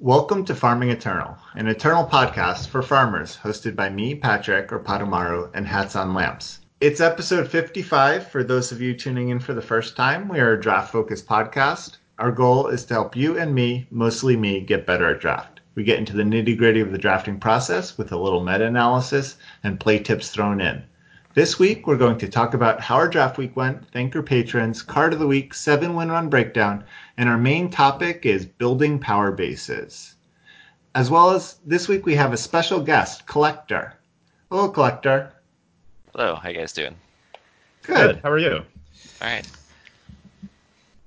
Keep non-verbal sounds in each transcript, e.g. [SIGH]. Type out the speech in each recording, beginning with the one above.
Welcome to Farming Eternal, an eternal podcast for farmers hosted by me, Patrick, or Patomaru, and Hats on Lamps. It's episode 55 for those of you tuning in for the first time. We are a draft focused podcast. Our goal is to help you and me, mostly me, get better at draft. We get into the nitty gritty of the drafting process with a little meta analysis and play tips thrown in. This week, we're going to talk about how our draft week went, thank our patrons, card of the week, seven win run breakdown, and our main topic is building power bases. As well as this week, we have a special guest, Collector. Hello, Collector. Hello, how you guys doing? Good. How are you? All right.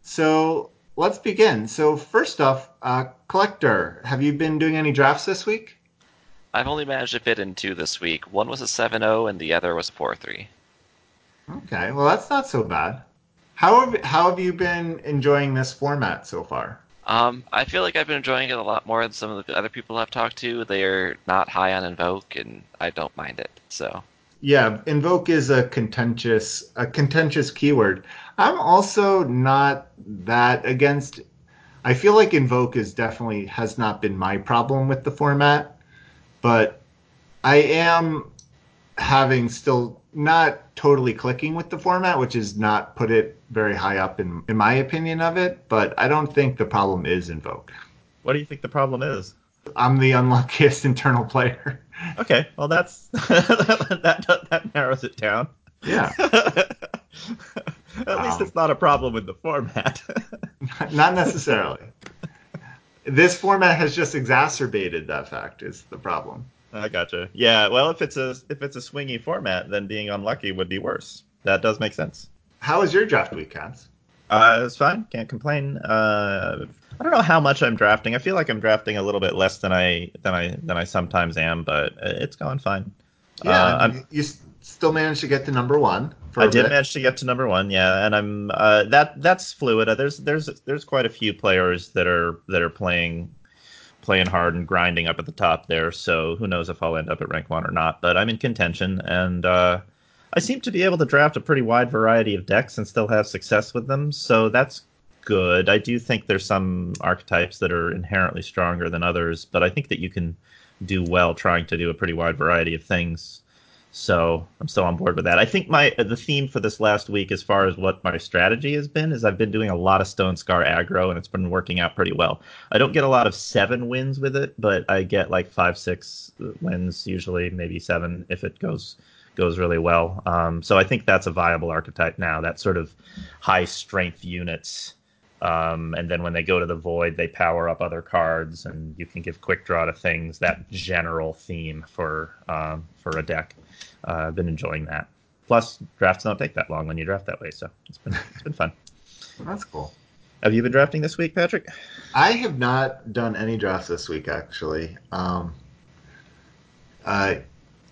So let's begin. So first off, uh, Collector, have you been doing any drafts this week? I've only managed to fit in two this week. One was a 7-0 and the other was a 4-3. Okay, well that's not so bad. How have how have you been enjoying this format so far? Um, I feel like I've been enjoying it a lot more than some of the other people I've talked to. They're not high on Invoke, and I don't mind it. So Yeah, invoke is a contentious a contentious keyword. I'm also not that against I feel like invoke is definitely has not been my problem with the format, but I am having still not totally clicking with the format, which is not put it very high up in in my opinion of it, but I don't think the problem is invoke. What do you think the problem is? I'm the unluckiest [LAUGHS] Eternal player. Okay, well that's [LAUGHS] that that narrows it down. Yeah. [LAUGHS] At least it's not a problem with the format. Not necessarily. This format has just exacerbated that fact. Is the problem? I gotcha. Yeah, well if it's a if it's a swingy format, then being unlucky would be worse. That does make sense. How was your draft week, Hats? Uh, it's fine. Can't complain. Uh, I don't know how much I'm drafting. I feel like I'm drafting a little bit less than I than I than I sometimes am, but it's going fine. Yeah, Uh, you s- still managed to get to number one. I did bit. manage to get to number one, yeah, and I'm uh, that that's fluid. Uh, There's there's there's quite a few players that are that are playing playing hard and grinding up at the top there. So who knows if I'll end up at rank one or not? But I'm in contention, and uh, I seem to be able to draft a pretty wide variety of decks and still have success with them. So that's good. I do think there's some archetypes that are inherently stronger than others, but I think that you can do well trying to do a pretty wide variety of things. So I'm still on board with that. I think my the theme for this last week, as far as what my strategy has been, is I've been doing a lot of Stonescar aggro, and it's been working out pretty well. I don't get a lot of seven wins with it, but I get like five, six wins usually, maybe seven if it goes goes really well. Um, so I think that's a viable archetype now. That sort of high strength units. Um, and then when they go to the void, they power up other cards, and you can give quick draw to things. That general theme for um, for a deck. Uh, I've been enjoying that. Plus, drafts don't take that long when you draft that way, so it's been it's been fun. [LAUGHS] That's cool. Have you been drafting this week, Patrick? I have not done any drafts this week, actually. Um, I,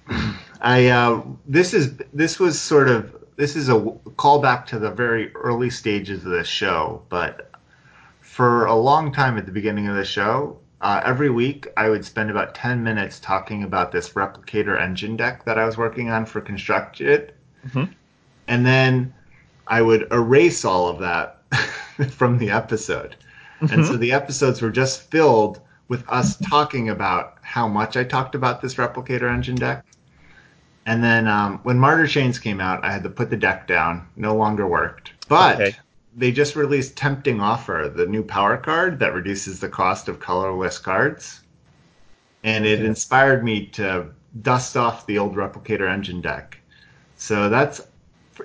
[CLEARS THROAT] I uh, this is this was sort of this is a callback to the very early stages of this show, but for a long time at the beginning of the show, uh, every week I would spend about ten minutes talking about this replicator engine deck that I was working on for Constructed, Mhm. and then I would erase all of that [LAUGHS] from the episode. And so the episodes were just filled with us talking about how much I talked about this replicator engine deck. And then um, when Martyr Chains came out, I had to put the deck down. No longer worked. But Okay. They just released Tempting Offer, the new power card that reduces the cost of colorless cards. And it inspired me to dust off the old replicator engine deck. So that's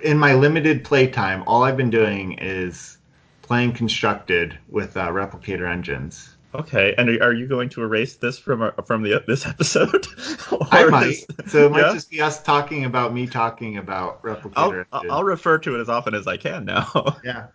in my limited playtime. All I've been doing is playing constructed with uh, replicator engines. Okay, and are you going to erase this from our, from the this episode? [LAUGHS] I might. is- So it might Yeah? just be us talking about me talking about replicator I'll. I'll refer to it as often as I can now. [LAUGHS] Yeah.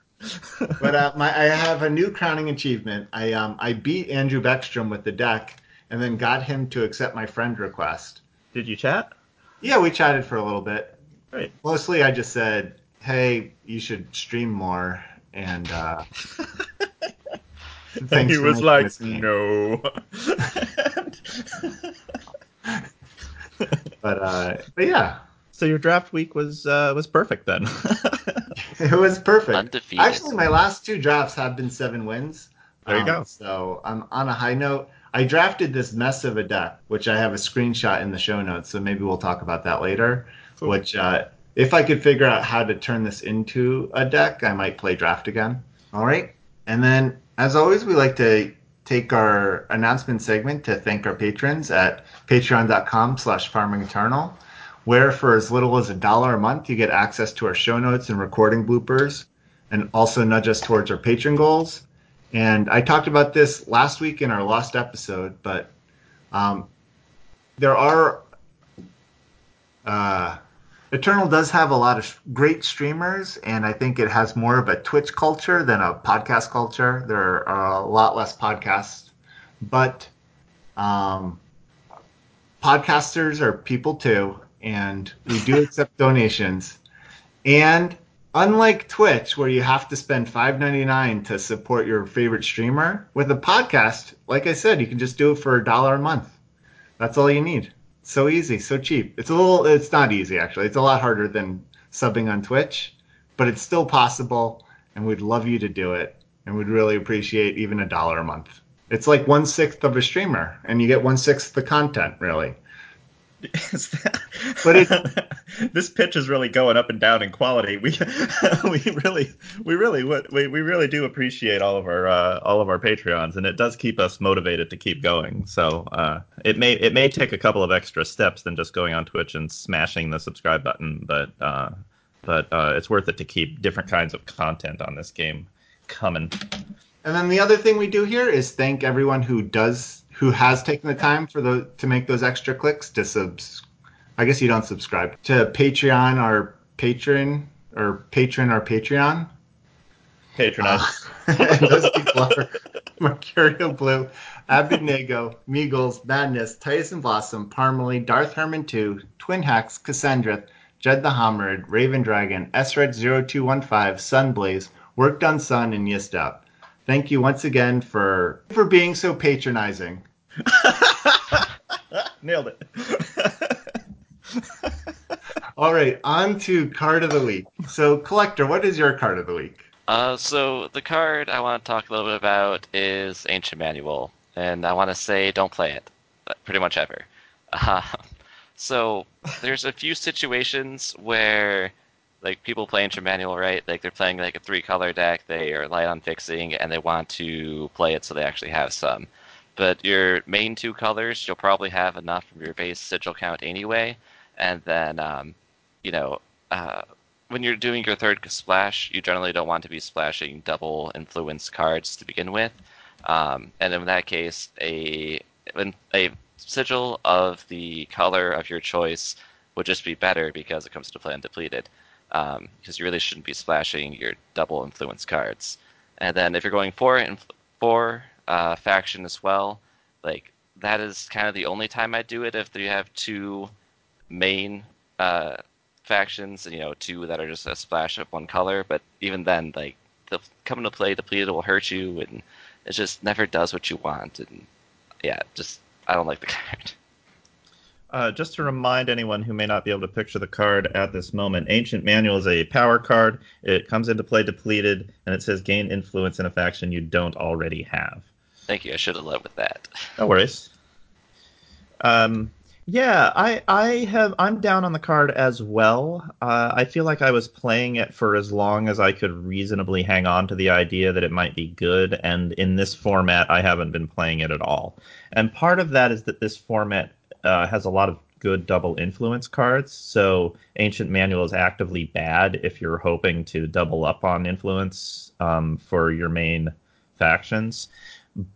But uh, my I have a new crowning achievement. I um I beat Andrew Beckstrom with the deck, and then got him to accept my friend request. Did you chat? Yeah, we chatted for a little bit. Great. Mostly, I just said, "Hey, you should stream more," and uh, [LAUGHS] And he was like, no. [LAUGHS] But uh, but yeah, so your draft week was uh, was perfect then. [LAUGHS] it was perfect. Undefeated. Actually, my last two drafts have been seven wins. There you Um, go. So I'm on a high note, I drafted this mess of a deck, which I have a screenshot in the show notes. So maybe we'll talk about that later. Cool. Which, uh, if I could figure out how to turn this into a deck, I might play draft again. All right. And then, as always, we like to take our announcement segment to thank our patrons at patreon.com slash farming eternal where for as little as a dollar a month you get access to our show notes and recording bloopers and also nudge us towards our patron goals. And i talked about this last week in our lost episode but um, there are uh, eternal does have a lot of great streamers and i think it has more of a twitch culture than a podcast culture. There are a lot less podcasts but um, podcasters are people too, and we do accept donations. And unlike Twitch, where you have to spend $5.99 to support your favorite streamer, with a podcast, like I said, you can just do it for a dollar a month. That's all you need. So easy, so cheap. It's a little, it's not easy actually. It's a lot harder than subbing on Twitch, but it's still possible, and we'd love you to do it, and we'd really appreciate even a dollar a month. It's like one sixth of a streamer, and you get one sixth the content, really. But it- [LAUGHS] this pitch is really going up and down in quality. We [LAUGHS] we really we really we, we really do appreciate all of our uh, all of our Patreons, and it does keep us motivated to keep going. So uh, it may it may take a couple of extra steps than just going on Twitch and smashing the subscribe button, but uh, but uh, it's worth it to keep different kinds of content on this game coming. And then the other thing we do here is thank everyone who does who has taken the time for the to make those extra clicks to subs. I guess you don't subscribe to Patreon our patron or patron our Patreon. Patronize. Uh, [LAUGHS] those people are [LAUGHS] Mercurial Blue, Abednego, Meagles, Madness, Titus and Blossom, Parmalee, Darth Herman 2, Twin Hacks, Cassandra, Jed the Hommered, Raven Dragon, SRED0215, Sunblaze, Work Done Sun, and Yistap. Thank you once again for for being so patronizing. [LAUGHS] Nailed it. [LAUGHS] All right, on to card of the week. So, collector, what is your card of the week? Uh, so the card I want to talk a little bit about is Ancient Manual, and I want to say don't play it, uh, pretty much ever. Uh, [LAUGHS] so there's a few situations where like people play Ancient Manual, right? Like they're playing like a three color deck, they are light on fixing, and they want to play it so they actually have some. But your main two colors, you'll probably have enough from your base sigil count anyway, and then um, you know. Uh, when you're doing your third splash, you generally don't want to be splashing double influence cards to begin with. Um, and in that case, a a sigil of the color of your choice would just be better because it comes into play undepleted. Um, because you really shouldn't be splashing your double influence cards. And then if you're going for inf- for uh, faction as well, like that is kind of the only time I do it if you have two main uh, factions you know two that are just a splash of one color but even then like the coming to play depleted will hurt you and it just never does what you want and yeah just i don't like the [LAUGHS] card Uh, just to remind anyone who may not be able to picture the card at this moment, Ancient Manual is a power card. It comes into play depleted, and it says gain influence in a faction you don't already have. Thank you i should have led with that No worries. Um, yeah, I I have I'm down on the card as well. Uh, I feel like I was playing it for as long as I could reasonably hang on to the idea that it might be good, and in this format, I haven't been playing it at all. And part of that is that this format uh, has a lot of good double influence cards. So Ancient Manual is actively bad if you're hoping to double up on influence um, for your main factions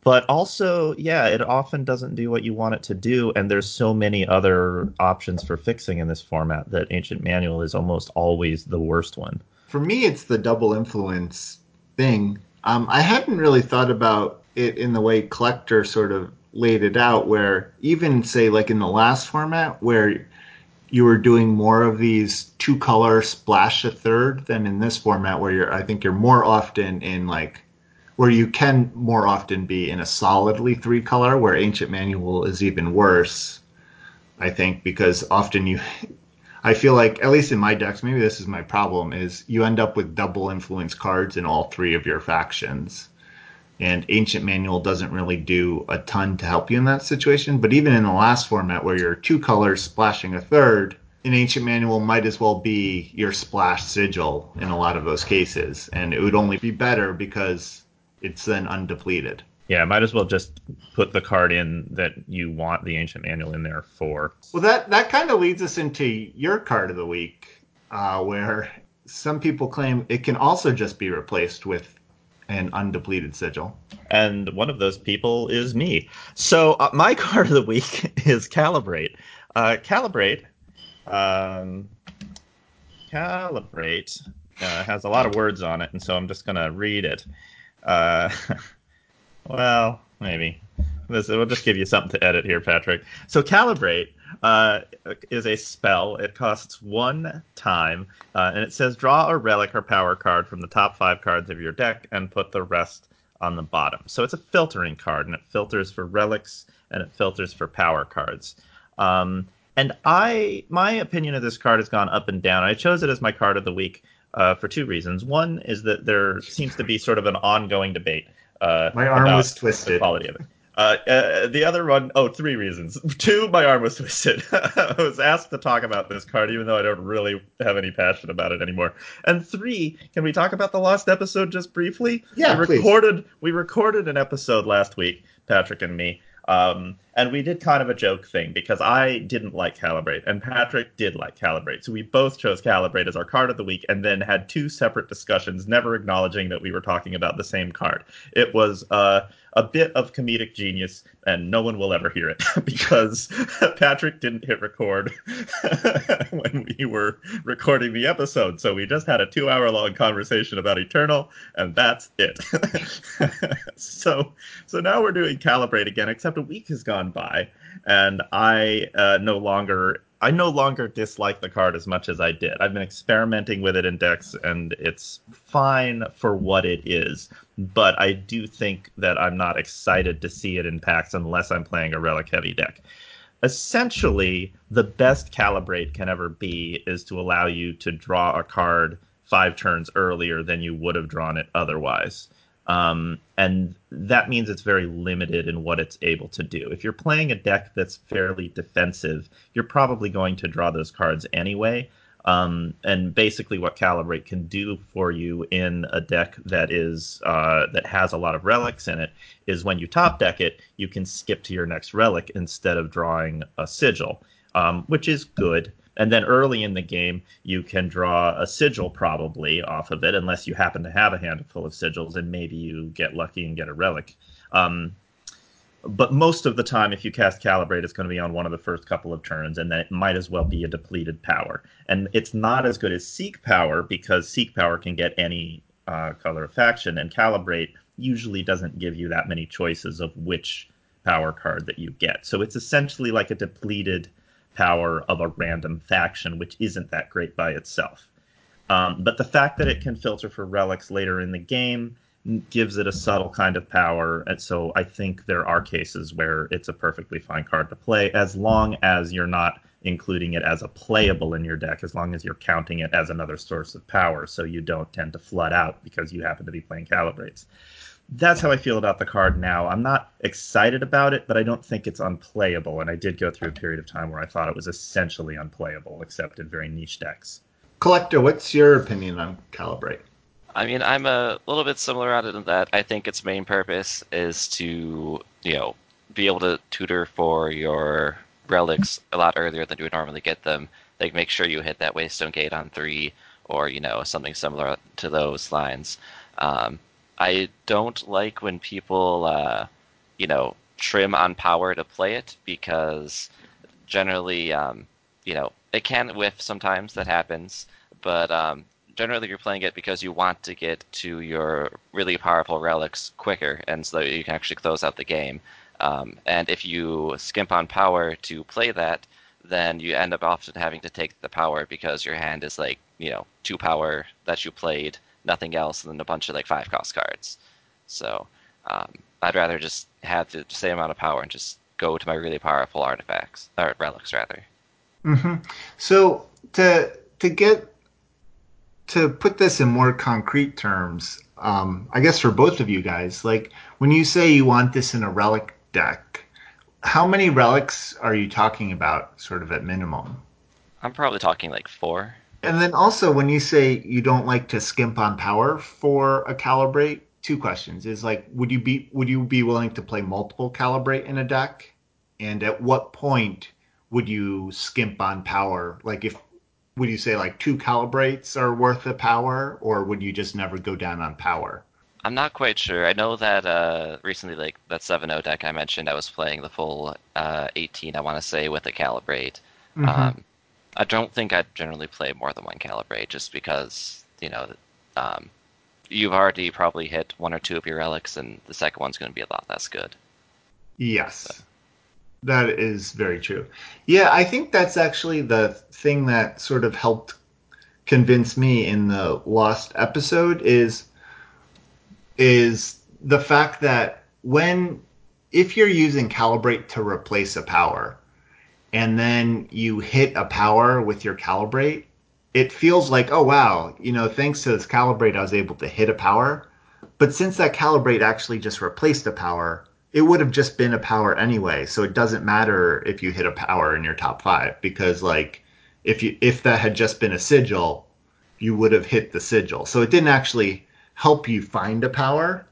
but also yeah it often doesn't do what you want it to do and there's so many other options for fixing in this format that ancient manual is almost always the worst one For me, it's the double influence thing. Um, I hadn't really thought about it in the way Collector sort of laid it out, where even say like in the last format, where you were doing more of these two color splash a third than in this format, where you're I think you're more often in like where you can more often be in a solidly three color, where Ancient Manual is even worse. I think because often you [LAUGHS] I feel like, at least in my decks, maybe this is my problem, is you end up with double influence cards in all three of your factions. and Ancient Manual doesn't really do a ton to help you in that situation. But even in the last format where you're two colors splashing a third, an Ancient Manual might as well be your splash sigil in a lot of those cases, and it would only be better because it's then undepleted. Yeah, might as well just put the card in that you want the ancient manual in there for. Well, that that kind of leads us into your card of the week, uh, where some people claim it can also just be replaced with an undepleted sigil. And one of those people is me. So uh, my [LAUGHS] card of the week is Calibrate. Uh, Calibrate, um, Calibrate uh, has a lot of words on it, and so I'm just going to read it. Uh, [LAUGHS] well, maybe. This, we'll just give you something to edit here, Patrick. So Calibrate uh, is a spell. It costs one time, uh, and it says draw a relic or power card from the top five cards of your deck and put the rest on the bottom. So it's a filtering card, and it filters for relics and it filters for power cards. Um, and I, my opinion of this card has gone up and down. I chose it as my card of the week uh, for two reasons. One is that there seems to be sort of an ongoing debate. Uh, my arm was twisted. The quality of it. Uh, uh, the other one, oh, three reasons. [LAUGHS] Two, my arm was twisted. [LAUGHS] I was asked to talk about this card, even though I don't really have any passion about it anymore. And three, can we talk about the last episode just briefly? Yeah, we please. recorded we recorded an episode last week, Patrick and me, um, and we did kind of a joke thing because I didn't like Calibrate and Patrick did like Calibrate. So we both chose Calibrate as our card of the week and then had two separate discussions, never acknowledging that we were talking about the same card. It was uh, a bit of comedic genius, and no one will ever hear it [LAUGHS] because [LAUGHS] Patrick didn't hit record [LAUGHS] when we were recording the episode. So we just had a two hour long conversation about Eternal, and that's it. so, so now we're doing Calibrate again, except a week has gone by, and I uh, no longer I no longer dislike the card as much as I did. I've been experimenting with it in decks, and it's fine for what it is. But I do think that I'm not excited to see it in packs unless I'm playing a relic heavy deck. Essentially, the best calibrate can ever be is to allow you to draw a card five turns earlier than you would have drawn it otherwise. Um, and that means it's very limited in what it's able to do. If you're playing a deck that's fairly defensive, you're probably going to draw those cards anyway. Um, and basically, what Calibrate can do for you in a deck that is uh, that has a lot of relics in it is when you top deck it, you can skip to your next relic instead of drawing a sigil, um, which is good. And then early in the game, you can draw a sigil probably off of it, unless you happen to have a handful of sigils, and maybe you get lucky and get a relic. Um, but most of the time, if you cast Calibrate, it's going to be on one of the first couple of turns, and then it might as well be a depleted power. And it's not as good as Seek Power because Seek Power can get any uh, color of faction, and Calibrate usually doesn't give you that many choices of which power card that you get. So it's essentially like a depleted power of a random faction, which isn't that great by itself. Um, but the fact that it can filter for relics later in the game gives it a subtle kind of power. And so I think there are cases where it's a perfectly fine card to play as long as you're not including it as a playable in your deck, as long as you're counting it as another source of power so you don't tend to flood out because you happen to be playing calibrates that's how I feel about the card now. I'm not excited about it, but I don't think it's unplayable. And I did go through a period of time where I thought it was essentially unplayable, except in very niche decks. Collector, what's your opinion on Calibrate? I mean, I'm a little bit similar on it in that I think its main purpose is to, you know, be able to tutor for your relics a lot earlier than you would normally get them. Like, make sure you hit that Waystone Gate on three, or you know, something similar to those lines. Um, I don't like when people, uh, you know, trim on power to play it because generally, um, you know, it can whiff sometimes. That happens, but um, generally you're playing it because you want to get to your really powerful relics quicker, and so you can actually close out the game. Um, and if you skimp on power to play that, then you end up often having to take the power because your hand is like you know two power that you played nothing else than a bunch of like five cost cards. So um, I'd rather just have the same amount of power and just go to my really powerful artifacts or relics rather. Mm-hmm. So to to get to put this in more concrete terms, um, I guess for both of you guys, like when you say you want this in a relic deck, how many relics are you talking about, sort of at minimum? I'm probably talking like four. And then also, when you say you don't like to skimp on power for a calibrate, two questions: is like, would you be would you be willing to play multiple calibrate in a deck? And at what point would you skimp on power? Like, if would you say like two calibrates are worth the power, or would you just never go down on power? I'm not quite sure. I know that uh, recently, like that 7.0 deck I mentioned, I was playing the full uh, 18. I want to say with a calibrate. Mhm. Um, I don't think I'd generally play more than one calibrate, just because you know um, you've already probably hit one or two of your relics, and the second one's going to be a lot less good. Yes. That is very true. Yeah, I think that's actually the thing that sort of helped convince me in the lost episode is is the fact that when if you're using calibrate to replace a power and then you hit a power with your calibrate, it feels like, oh wow, you know, thanks to this calibrate I was able to hit a power. But since that calibrate actually just replaced a power, it would have just been a power anyway. So it doesn't matter if you hit a power in your top five because like if you if that had just been a sigil, you would have hit the sigil. So it didn't actually help you find a power,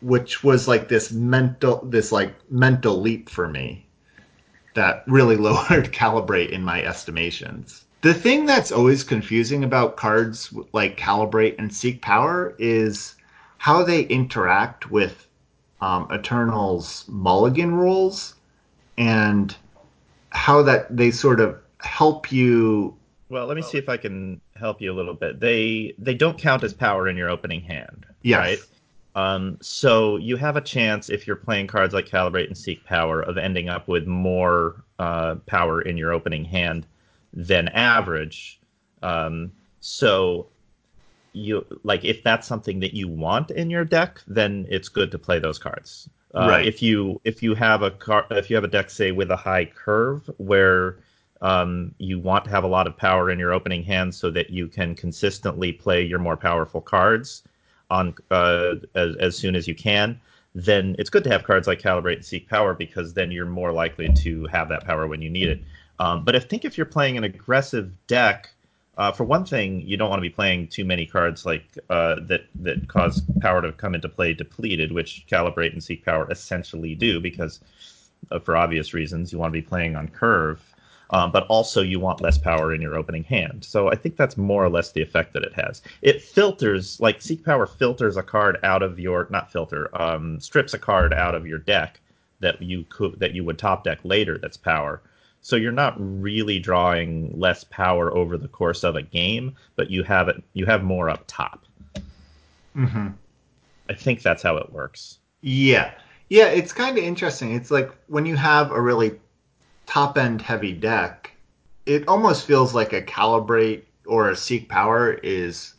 which was like this mental this like mental leap for me that really [LAUGHS] lowered calibrate in my estimations. The thing that's always confusing about cards like calibrate and seek power is how they interact with um, Eternal's mulligan rules and how that they sort of help you. Well, let me see if I can help you a little bit. They they don't count as power in your opening hand, Yes. right? Um, so you have a chance if you're playing cards like Calibrate and Seek Power of ending up with more uh, power in your opening hand than average. Um, so you like if that's something that you want in your deck, then it's good to play those cards. Uh, Right. If you if you have a car if you have a deck say with a high curve where um, you want to have a lot of power in your opening hand so that you can consistently play your more powerful cards on uh, as, as soon as you can, then it's good to have cards like Calibrate and Seek Power because then you're more likely to have that power when you need it. Um, but I think if you're playing an aggressive deck, uh, for one thing, you don't want to be playing too many cards like uh, that that cause power to come into play depleted, which Calibrate and Seek Power essentially do because, uh, for obvious reasons, you want to be playing on curve. Um, but also you want less power in your opening hand. So I think that's more or less the effect that it has. It filters, like Seek Power filters a card out of your, not filter, um, strips a card out of your deck that you could that you would top deck later. That's power. So you're not really drawing less power over the course of a game, but you have it, you have more up top. hmm I think that's how it works. Yeah. Yeah, it's kind of interesting. It's like when you have a really top end heavy deck, it almost feels like a calibrate or a seek power is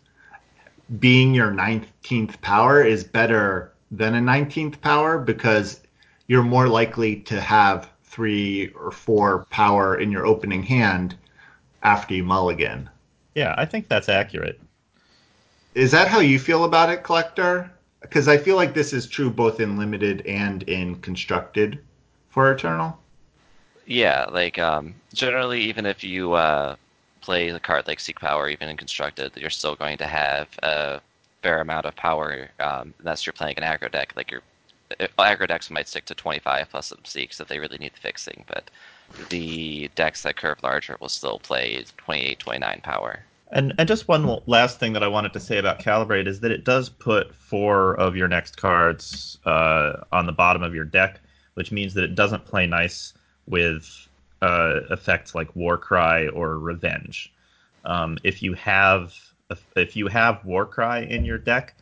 being your 19th power is better than a 19th power because you're more likely to have three or four power in your opening hand after you mulligan. Yeah, I think that's accurate. Is that how you feel about it, Collector? Because I feel like this is true both in limited and in constructed for Eternal. Yeah, like um, generally, even if you uh, play the card like Seek Power, even in constructed, you're still going to have a fair amount of power um, unless you're playing an aggro deck. Like your uh, aggro decks might stick to 25 plus some Seeks if they really need the fixing, but the decks that curve larger will still play 28, 29 power. And and just one last thing that I wanted to say about Calibrate is that it does put four of your next cards uh, on the bottom of your deck, which means that it doesn't play nice with uh, effects like Warcry or Revenge. Um, if you have if you have Warcry in your deck,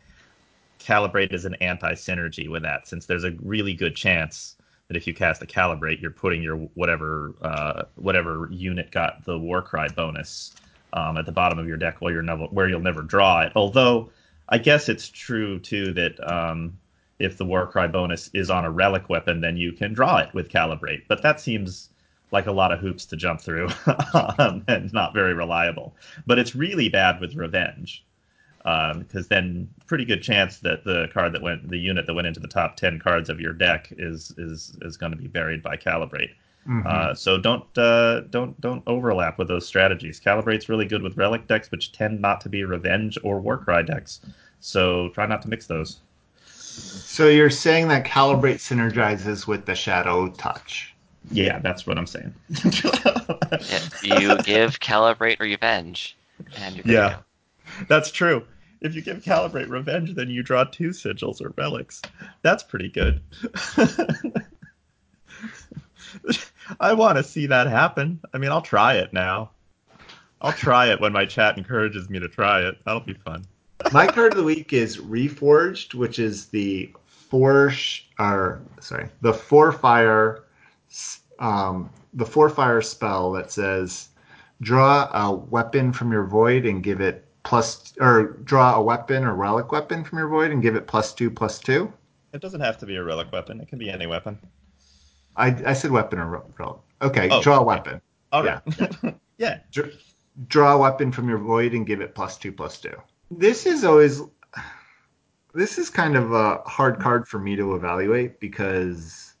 Calibrate is an anti-synergy with that, since there's a really good chance that if you cast a Calibrate, you're putting your whatever uh, whatever unit got the Warcry bonus um, at the bottom of your deck where you're never where you'll never draw it. Although I guess it's true too that um, if the Warcry bonus is on a relic weapon, then you can draw it with Calibrate. But that seems like a lot of hoops to jump through [LAUGHS] um, and not very reliable. But it's really bad with Revenge. because um, then pretty good chance that the card that went the unit that went into the top 10 cards of your deck is is is going to be buried by calibrate mm-hmm. uh, so don't uh, don't don't overlap with those strategies calibrate's really good with relic decks which tend not to be revenge or warcry decks so try not to mix those so you're saying that calibrate synergizes with the shadow touch yeah that's what i'm saying [LAUGHS] you give calibrate revenge and you're yeah that's true if you give Calibrate Revenge, then you draw two sigils or relics. That's pretty good. [LAUGHS] I want to see that happen. I mean, I'll try it now. I'll try it when my chat encourages me to try it. That'll be fun. My card of the week is Reforged, which is the four sh- or sorry, the four fire um, the four fire spell that says draw a weapon from your void and give it plus or draw a weapon or relic weapon from your void and give it plus two plus two? It doesn't have to be a relic weapon. It can be any weapon. I, I said weapon or relic. Okay, oh, draw a weapon. All right. Yeah. [LAUGHS] yeah. Dr- draw a weapon from your void and give it plus two plus two. This is always this is kind of a hard card for me to evaluate because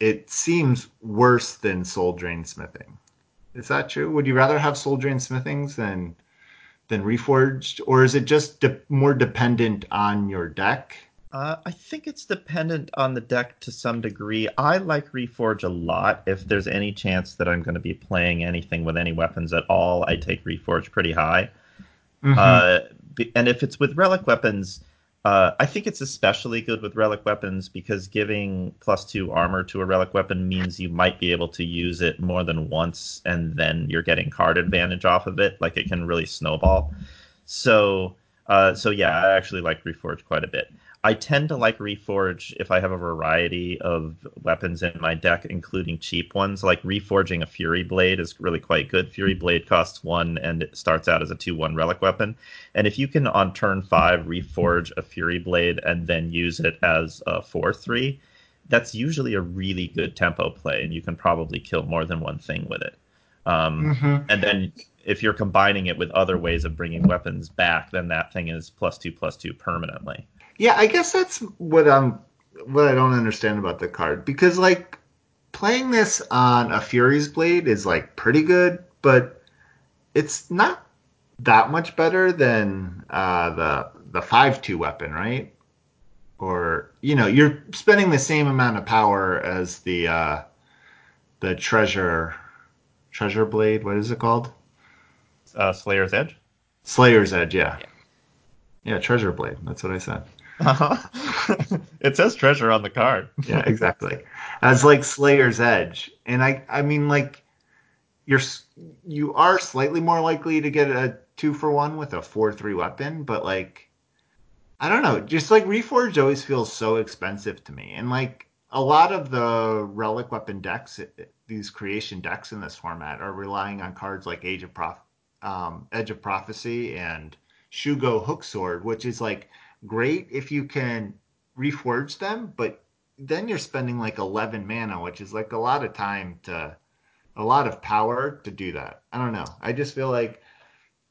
it seems worse than soul drain smithing. Is that true? Would you rather have soul drain smithings than than Reforged, or is it just de- more dependent on your deck? Uh, I think it's dependent on the deck to some degree. I like Reforge a lot. If there's any chance that I'm going to be playing anything with any weapons at all, I take Reforge pretty high. Mm-hmm. Uh, and if it's with relic weapons, uh, I think it's especially good with relic weapons because giving plus two armor to a relic weapon means you might be able to use it more than once, and then you're getting card advantage off of it. Like it can really snowball. So, uh, so yeah, I actually like Reforge quite a bit. I tend to like Reforge if I have a variety of weapons in my deck, including cheap ones. Like Reforging a Fury Blade is really quite good. Fury Blade costs one and it starts out as a 2 1 relic weapon. And if you can, on turn 5, Reforge a Fury Blade and then use it as a 4 3, that's usually a really good tempo play, and you can probably kill more than one thing with it. Um, mm-hmm. And then if you're combining it with other ways of bringing weapons back, then that thing is plus two plus two permanently. Yeah, I guess that's what I'm what I don't understand about the card because like playing this on a Fury's Blade is like pretty good, but it's not that much better than uh, the the five two weapon, right? Or you know, you're spending the same amount of power as the uh, the treasure treasure blade. What is it called? Uh, Slayer's Edge. Slayer's Edge, yeah. yeah. Yeah, treasure blade. That's what I said. Uh-huh. [LAUGHS] it says treasure on the card. [LAUGHS] yeah, exactly. As like Slayer's Edge, and I, I mean, like you're you are slightly more likely to get a two for one with a four three weapon, but like I don't know, just like Reforged always feels so expensive to me, and like a lot of the relic weapon decks, these creation decks in this format, are relying on cards like Age of Prof, um, Edge of Prophecy and Shugo Hook Sword, which is like great if you can reforge them, but then you're spending like 11 mana, which is like a lot of time to, a lot of power to do that. I don't know. I just feel like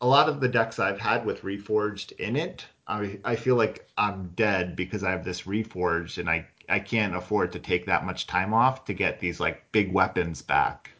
a lot of the decks I've had with reforged in it, I, I feel like I'm dead because I have this reforged and I, I can't afford to take that much time off to get these like big weapons back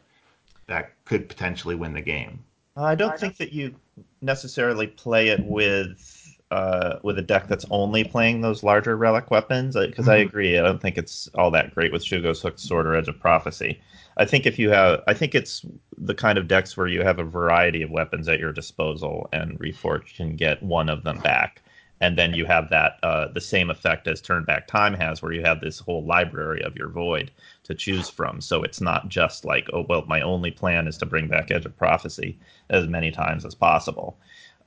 that could potentially win the game. Uh, I don't think that you necessarily play it with uh, with a deck that's only playing those larger relic weapons because mm-hmm. I agree. I don't think it's all that great with Shugo's Hook Sword or Edge of Prophecy. I think if you have, I think it's the kind of decks where you have a variety of weapons at your disposal, and Reforged can get one of them back, and then you have that uh, the same effect as Turn Back Time has, where you have this whole library of your void to choose from. So it's not just like, oh well, my only plan is to bring back Edge of Prophecy as many times as possible.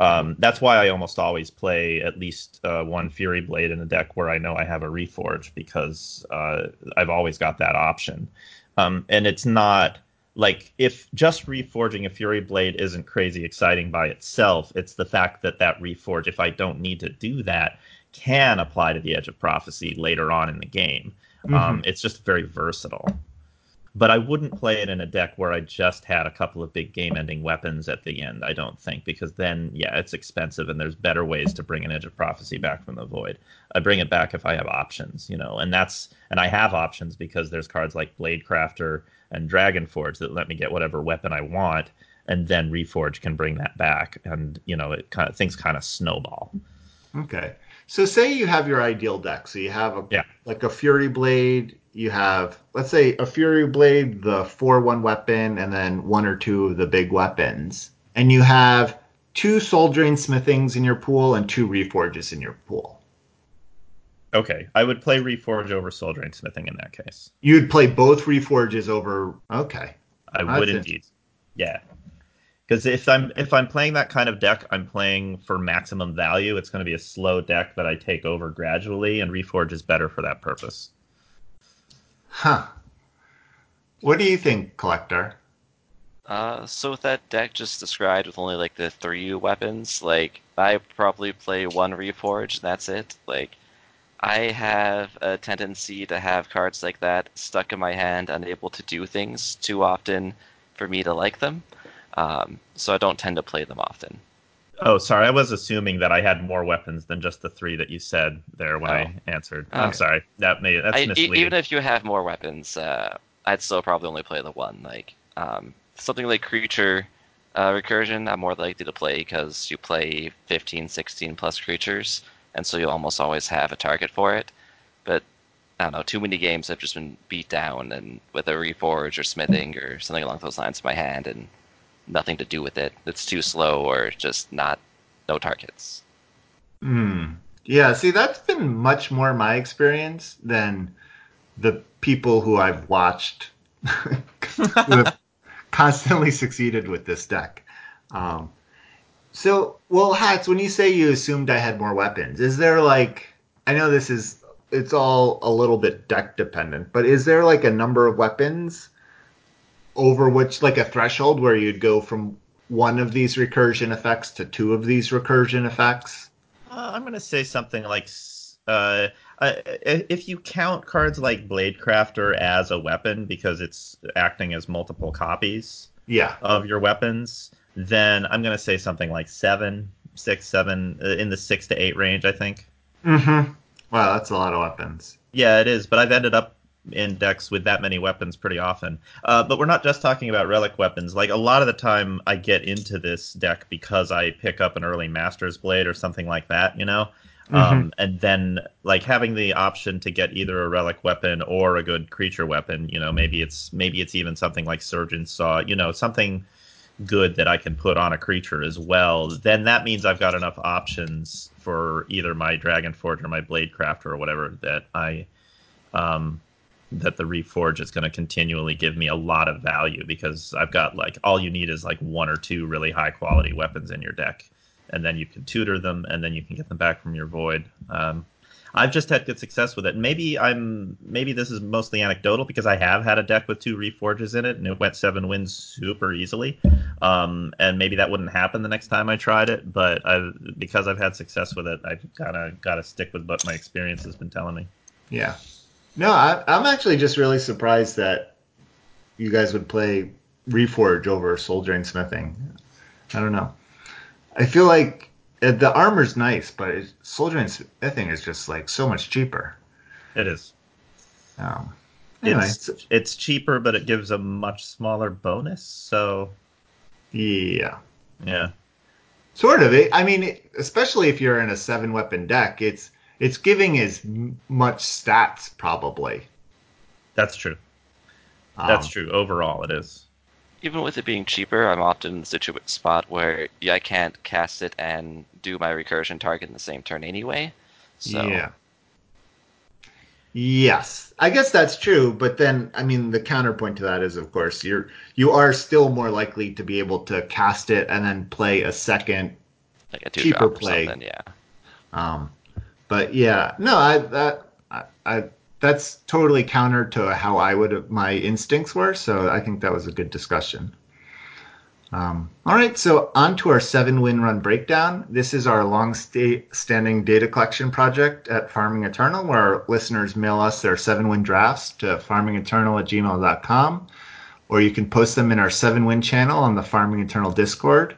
Um, that's why I almost always play at least uh, one Fury Blade in a deck where I know I have a Reforge because uh, I've always got that option. Um, and it's not like if just reforging a Fury Blade isn't crazy exciting by itself, it's the fact that that Reforge, if I don't need to do that, can apply to the Edge of Prophecy later on in the game. Mm-hmm. Um, it's just very versatile. But I wouldn't play it in a deck where I just had a couple of big game-ending weapons at the end. I don't think because then, yeah, it's expensive, and there's better ways to bring an Edge of Prophecy back from the void. I bring it back if I have options, you know, and that's and I have options because there's cards like Blade Crafter and Dragon Forge that let me get whatever weapon I want, and then Reforge can bring that back, and you know, it kind of things kind of snowball. Okay. So say you have your ideal deck. So you have a Yeah. like a Fury Blade, you have let's say a Fury Blade, the four one weapon, and then one or two of the big weapons. And you have two Soul Drain Smithings in your pool and two Reforges in your pool. Okay, I would play Reforge over Soul Drain Smithing in that case. You'd play both Reforges over okay. I That's would indeed. Yeah. Because if I'm if I'm playing that kind of deck, I'm playing for maximum value. It's going to be a slow deck that I take over gradually, and Reforge is better for that purpose. Huh. What do you think, Collector? Uh, so with that deck just described with only like the three weapons, like I probably play one Reforge, and that's it. Like I have a tendency to have cards like that stuck in my hand, unable to do things too often for me to like them. Um, so I don't tend to play them often. Oh, sorry, I was assuming that I had more weapons than just the three that you said there when I answered. I'm sorry. That may that's I, misleading. even if you have more weapons, uh, I'd still probably only play the one. Like um, something like creature uh, recursion, I'm more likely to play because you play 15, 16 plus creatures, and so you almost always have a target for it. But I don't know, too many games have just been beat down and with a reforge or smithing or something along those lines in my hand, and nothing to do with it. It's too slow or just not no targets. Hmm. Yeah, see, that's been much more my experience than the people who I've watched [LAUGHS] who have constantly succeeded with this deck. Um, so, well, Hats, when you say you assumed I had more weapons, is there like, I know this is, it's all a little bit deck dependent, but is there like a number of weapons over which, like a threshold where you'd go from one of these recursion effects to two of these recursion effects? Uh, I'm going to say something like uh, uh, if you count cards like Blade Crafter as a weapon because it's acting as multiple copies Yeah. of your weapons, then I'm going to say something like seven, six, seven, uh, in the six to eight range, I think. Mm-hmm. Wow, that's a lot of weapons. Yeah, it is, but I've ended up in decks with that many weapons pretty often. Uh, but we're not just talking about relic weapons. Like a lot of the time, I get into this deck because I pick up an early Master's Blade or something like that, you know. Um, and then like having the option to get either a relic weapon or a good creature weapon, you know, maybe it's maybe it's even something like Surgeon Saw, you know, something good that I can put on a creature as well, then that means I've got enough options for either my Dragon Forge or my Blade Crafter or whatever that I um that the Reforge is going to continually give me a lot of value because I've got like all you need is like one or two really high quality weapons in your deck, and then you can tutor them, and then you can get them back from your void. Um, I've just had good success with it. Maybe I'm maybe this is mostly anecdotal because I have had a deck with two reforges in it and it went seven wins super easily. Um, and maybe that wouldn't happen the next time I tried it, but I because I've had success with it, I've kind of got to stick with what my experience has been telling me. Yeah. No, I, I'm actually just really surprised that you guys would play Reforge over Soul Drain Smithing. I don't know. I feel like uh, the armor's nice, but it, Soul Drain Smithing is just like so much cheaper. It is. Um, anyway, It's it's- it's cheaper, but it gives a much smaller bonus. So yeah. yeah, Sort of. I mean, especially if you're in a seven weapon deck, it's it's giving as much stats probably. that's true. Um, That's true. Overall, it is. even with it being cheaper, I'm often in the situ- spot where yeah, I can't cast it and do my recursion target in the same turn anyway. So Yeah. Yes, I guess that's true. But then, I mean, the counterpoint to that is, of course, you're you are still more likely to be able to cast it and then play a second. like a cheaper play. yeah. Um, but yeah, no, I that I, I that's totally counter to how I would my instincts were. So I think that was a good discussion. Um, all right, so on to our seven win run breakdown. This is our long sta- standing data collection project at Farming Eternal, where our listeners mail us their seven win drafts to farmingeternal at gmail.com, or you can post them in our seven win channel on the Farming Eternal Discord,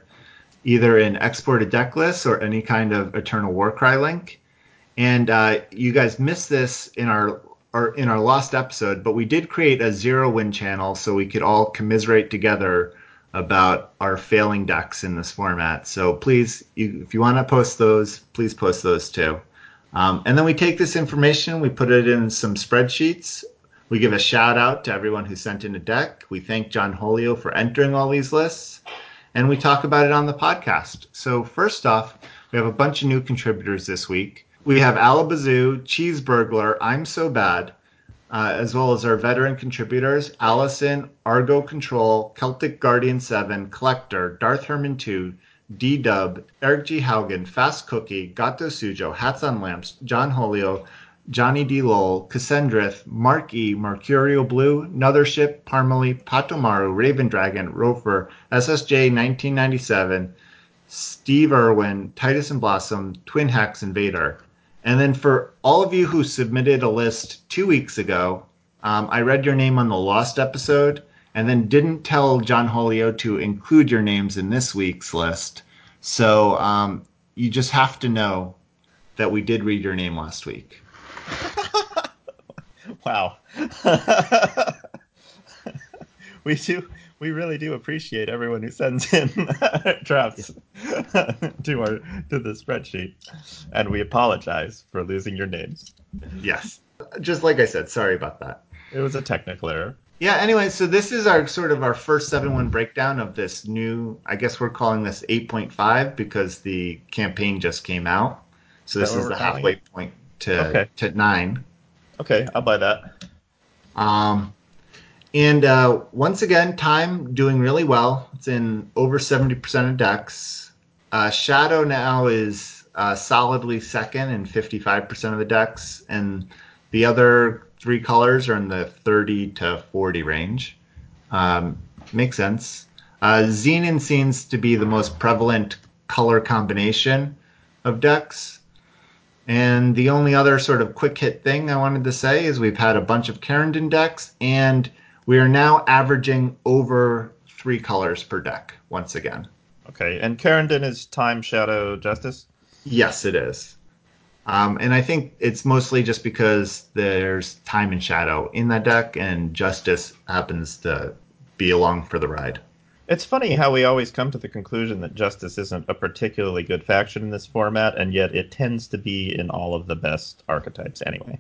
either in exported deck lists or any kind of Eternal Warcry link. And uh, you guys missed this in our or in our lost episode, but we did create a zero win channel so we could all commiserate together about our failing decks in this format. So please, you, if you want to post those, please post those too. Um, and then we take this information, we put it in some spreadsheets. We give a shout out to everyone who sent in a deck. We thank John Holio for entering all these lists, and we talk about it on the podcast. So first off, we have a bunch of new contributors this week. We have Alabazoo, Cheese Burglar, I'm So Bad, uh, as well as our veteran contributors Allison, Argo Control, Celtic Guardian 7, Collector, Darth Herman 2, D Dub, Eric G. Haugen, Fast Cookie, Gato Sujo, Hats on Lamps, John Holio, Johnny D. Lowell, Cassandrith, Mark E., Mercurio Blue, Nothership, Parmalee, Patomaru, Raven Dragon, Rofer, SSJ 1997, Steve Irwin, Titus and Blossom, Twin Hex, and Vader. And then for all of you who submitted a list two weeks ago, um, I read your name on the Lost episode and then didn't tell John Holio to include your names in this week's list. So um, you just have to know that we did read your name last week. [LAUGHS] wow. [LAUGHS] we do we really do appreciate everyone who sends in [LAUGHS] drafts [LAUGHS] to our to the spreadsheet, and we apologize for losing your names. Yes, just like I said, sorry about that. It was a technical error. Yeah. Anyway, so this is our sort of our first seven one breakdown of this new. I guess we're calling this eight point five because the campaign just came out. So this is the halfway it? point to okay. to nine. Okay, I'll buy that. Um, and uh, once again, time doing really well. It's in over 70% of decks. Uh, Shadow now is uh, solidly second in 55% of the decks, and the other three colors are in the 30 to 40 range. Um, makes sense. Uh, Xenan seems to be the most prevalent color combination of decks. And the only other sort of quick hit thing I wanted to say is we've had a bunch of Kerendon decks and – we are now averaging over three colors per deck once again. Okay, and Kerendon is Time Shadow Justice? Yes, it is. Um, and I think it's mostly just because there's Time and Shadow in that deck, and Justice happens to be along for the ride. It's funny how we always come to the conclusion that Justice isn't a particularly good faction in this format, and yet it tends to be in all of the best archetypes anyway.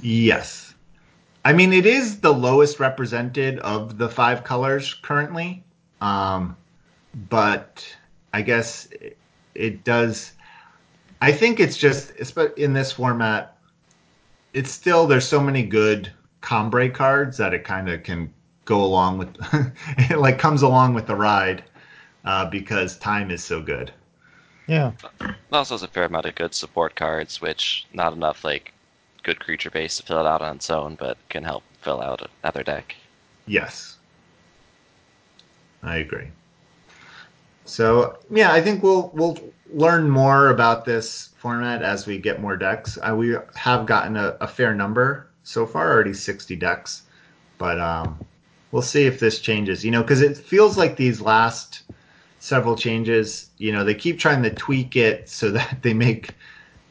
Yes. I mean, it is the lowest represented of the five colors currently, um, but I guess it, it does. I think it's just in this format. It's still there's so many good Combrei cards that it kind of can go along with, it [LAUGHS] like comes along with the ride uh, because time is so good. Yeah. Also, has a fair amount of good support cards, which not enough like good creature base to fill it out on its own, but can help fill out another deck. Yes, I agree. So yeah, I think we'll we'll learn more about this format as we get more decks. Uh, we have gotten a, a, fair number so far, already sixty decks, but um, we'll see if this changes. You know, because it feels like these last several changes, you know, they keep trying to tweak it so [LAUGHS] that they make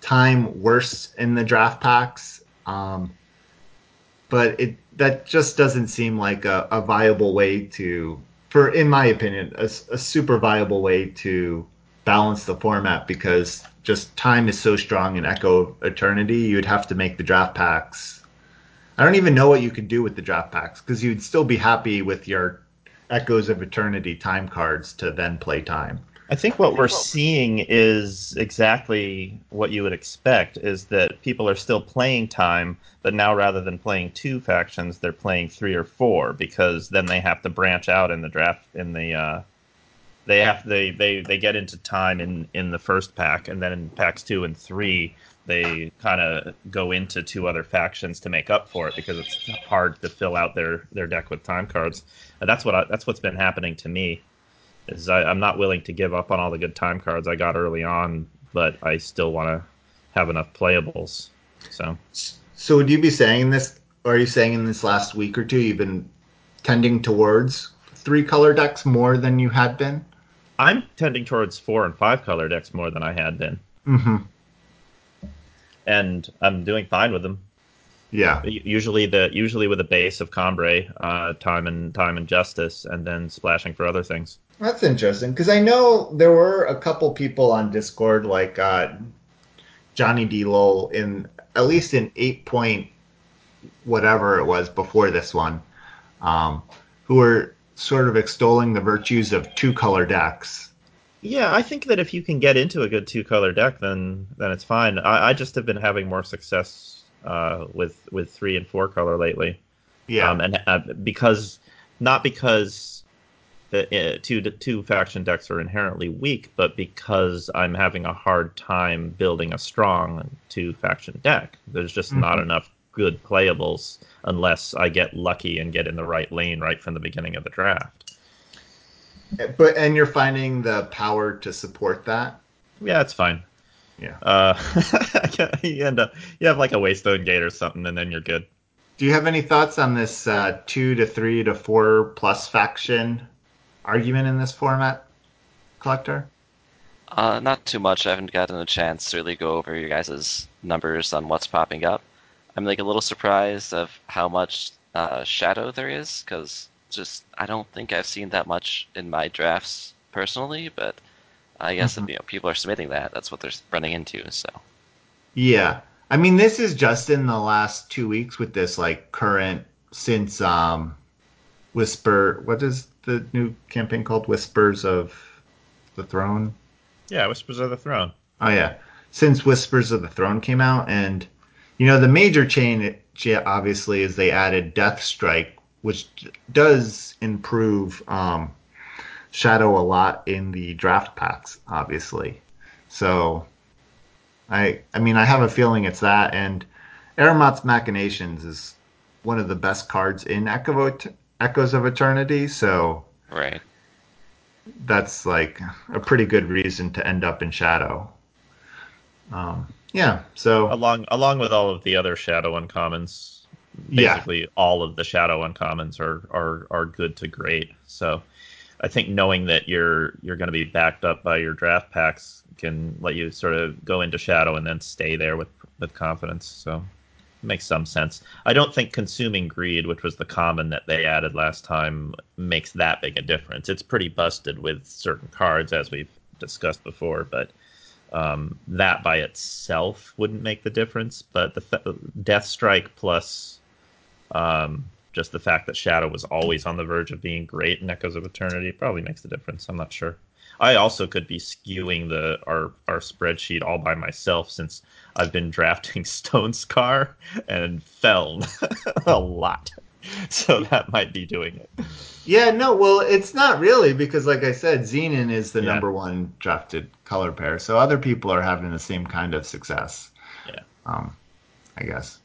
time worse in the draft packs. Um, but it that just doesn't seem like a, a viable way to, for in my opinion, a, a super viable way to balance the format because just time is so strong in Echo Eternity. You'd have to make the draft packs. I don't even know what you could do with the draft packs because you'd still be happy with your Echoes of Eternity time cards to then play time. I think what we're seeing is exactly what you would expect is that people are still playing time, but now rather than playing two factions, they're playing three or four because then they have to branch out in the draft in the uh, they have they, they they get into time in in the first pack and then in packs two and three they kind of go into two other factions to make up for it because it's hard to fill out their their deck with time cards. And that's what I, that's what's been happening to me Is I, I'm not willing to give up on all the good time cards I got early on, but I still want to have enough playables. So, So would you be saying this, or are you saying in this last week or two you've been tending towards three color decks more than you had been? I'm tending towards four and five color decks more than I had been, Mm-hmm. and I'm doing fine with them. Yeah. Usually the usually with a base of Combrei, uh, time and time and justice, and then splashing for other things. That's interesting because I know there were a couple people on Discord like uh, Johnny D. Lowell in at least in eight point whatever it was before this one, um, who were sort of extolling the virtues of two color decks. Yeah, I think that if you can get into a good two color deck, then then it's fine. I, I just have been having more success uh, with with three and four color lately. Yeah. um, and uh, because not because the uh, two two faction decks are inherently weak, but because I'm having a hard time building a strong two faction deck. There's just not Mhm. enough good playables unless I get lucky and get in the right lane right from the beginning of the draft. but and you're finding the power to support that. Yeah, it's fine. Yeah. Uh, [LAUGHS] you end up you have like a Waystone Gate or something, and then you're good. Do you have any thoughts on this uh, two to three to four plus faction argument in this format, Collector? Uh, not too much. I haven't gotten a chance to really go over your guys' numbers on what's popping up. I'm like a little surprised of how much uh, shadow there is, because just I don't think I've seen that much in my drafts personally. But I guess Mhm. if you know, people are submitting that, that's what they're running into. So Yeah. I mean, this is just in the last two weeks with this like current since um, Whisper. What is the new campaign called? Whispers of the Throne. Yeah, Whispers of the Throne. Oh yeah, since Whispers of the Throne came out, and you know the major change obviously is they added Death Strike, which does improve um, Shadow a lot in the draft packs, obviously. So, I I mean I have a feeling it's that, and Aramat's Machinations is one of the best cards in of, Echoes of Eternity. So right. that's like a pretty good reason to end up in Shadow. Um, yeah, so along along with all of the other shadow uncommons Yeah. basically all of the shadow uncommons are are are good to great so i think knowing that you're you're going to be backed up by your draft packs can let you sort of go into shadow and then stay there with with confidence so it makes some sense i don't think consuming greed which was the common that they added last time makes that big a difference it's pretty busted with certain cards as we've discussed before but um, that by itself wouldn't make the difference, but the Death Strike plus um, just the fact that Shadow was always on the verge of being great in Echoes of Eternity probably makes the difference. I'm not sure. I also could be skewing the our our spreadsheet all by myself since I've been drafting [LAUGHS] Stonescar and Feln [LAUGHS] a lot, so that might be doing it. yeah, no, well, it's not really because, like I said, Xenan is the Yeah. number one drafted color pair, so other people are having the same kind of success. Yeah. Um, I guess.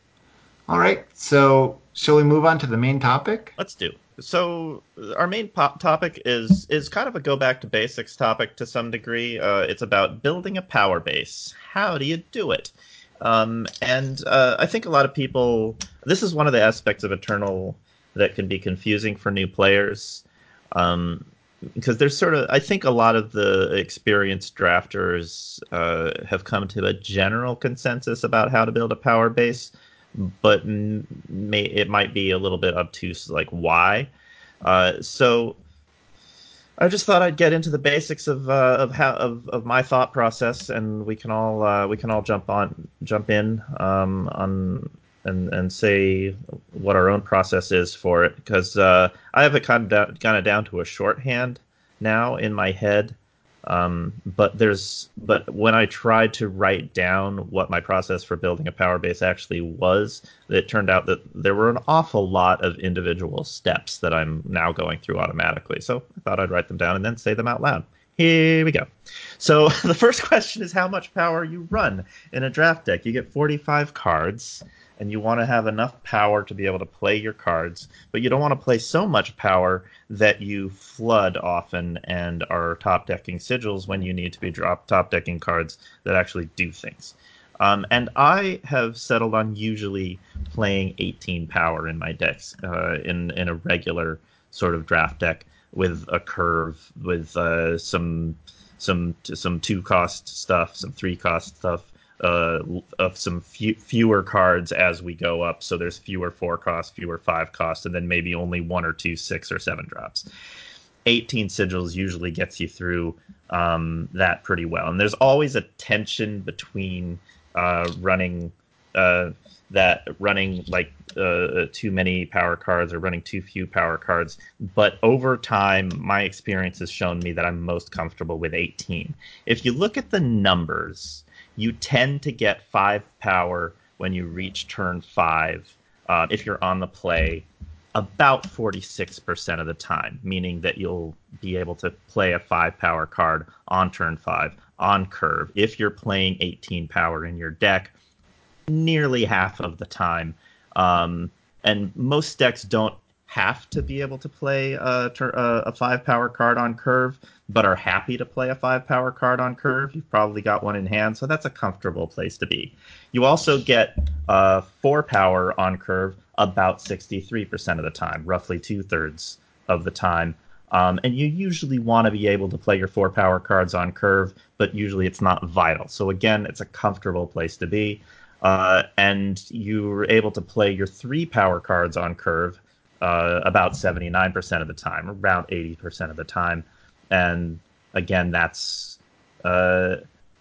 All right, so shall we move on to the main topic? Let's do. So our main pop topic is is kind of a go back to basics topic to some degree. Uh, it's about building a power base. How do you do it? Um, and uh, I think a lot of people. This is one of the aspects of Eternal that can be confusing for new players. Um, because there's sort of, I think a lot of the experienced drafters uh, have come to a general consensus about how to build a power base but may, it might be a little bit obtuse, like why. Uh, so I just thought I'd get into the basics of uh, of how of, of my thought process, and we can all uh, we can all jump on jump in um, on and and say what our own process is for it because uh, I have it kind of down, kind of down to a shorthand now in my head. Um, but there's but when I tried to write down what my process for building a power base actually was, it turned out that there were an awful lot of individual steps that I'm now going through automatically. So I thought I'd write them down and then say them out loud. Here we go. So [LAUGHS] the first question is how much power you run in a draft deck. You get 45 cards, and you want to have enough power to be able to play your cards, but you don't want to play so much power that you flood often and are top decking sigils when you need to be drop top decking cards that actually do things. Um, and I have settled on usually playing 18 power in my decks uh, in in a regular sort of draft deck with a curve with uh, some some some two cost stuff, some three cost stuff, uh, of some few, fewer cards as we go up. So there's fewer four costs, fewer five costs, and then maybe only one or two six or seven drops. 18 sigils usually gets you through um, that pretty well. And there's always a tension between uh, running uh, that running like uh, too many power cards or running too few power cards. But over time, my experience has shown me that I'm most comfortable with 18. If you look at the numbers, you tend to get five power when you reach turn five uh, if you're on the play about 46% of the time, meaning that you'll be able to play a five power card on turn five on curve. If you're playing 18 power in your deck, nearly half of the time. Um, and most decks don't have to be able to play a, a, five power card on curve, but are happy to play a five power card on curve. You've probably got one in hand, so that's a comfortable place to be. You also get uh, four power on curve about 63% of the time, roughly two thirds of the time. Um, and you usually want to be able to play your four power cards on curve, but usually it's not vital. So again, it's a comfortable place to be. Uh, and you're able to play your three power cards on curve uh, about 79% of the time, around 80% of the time. And again, that's uh,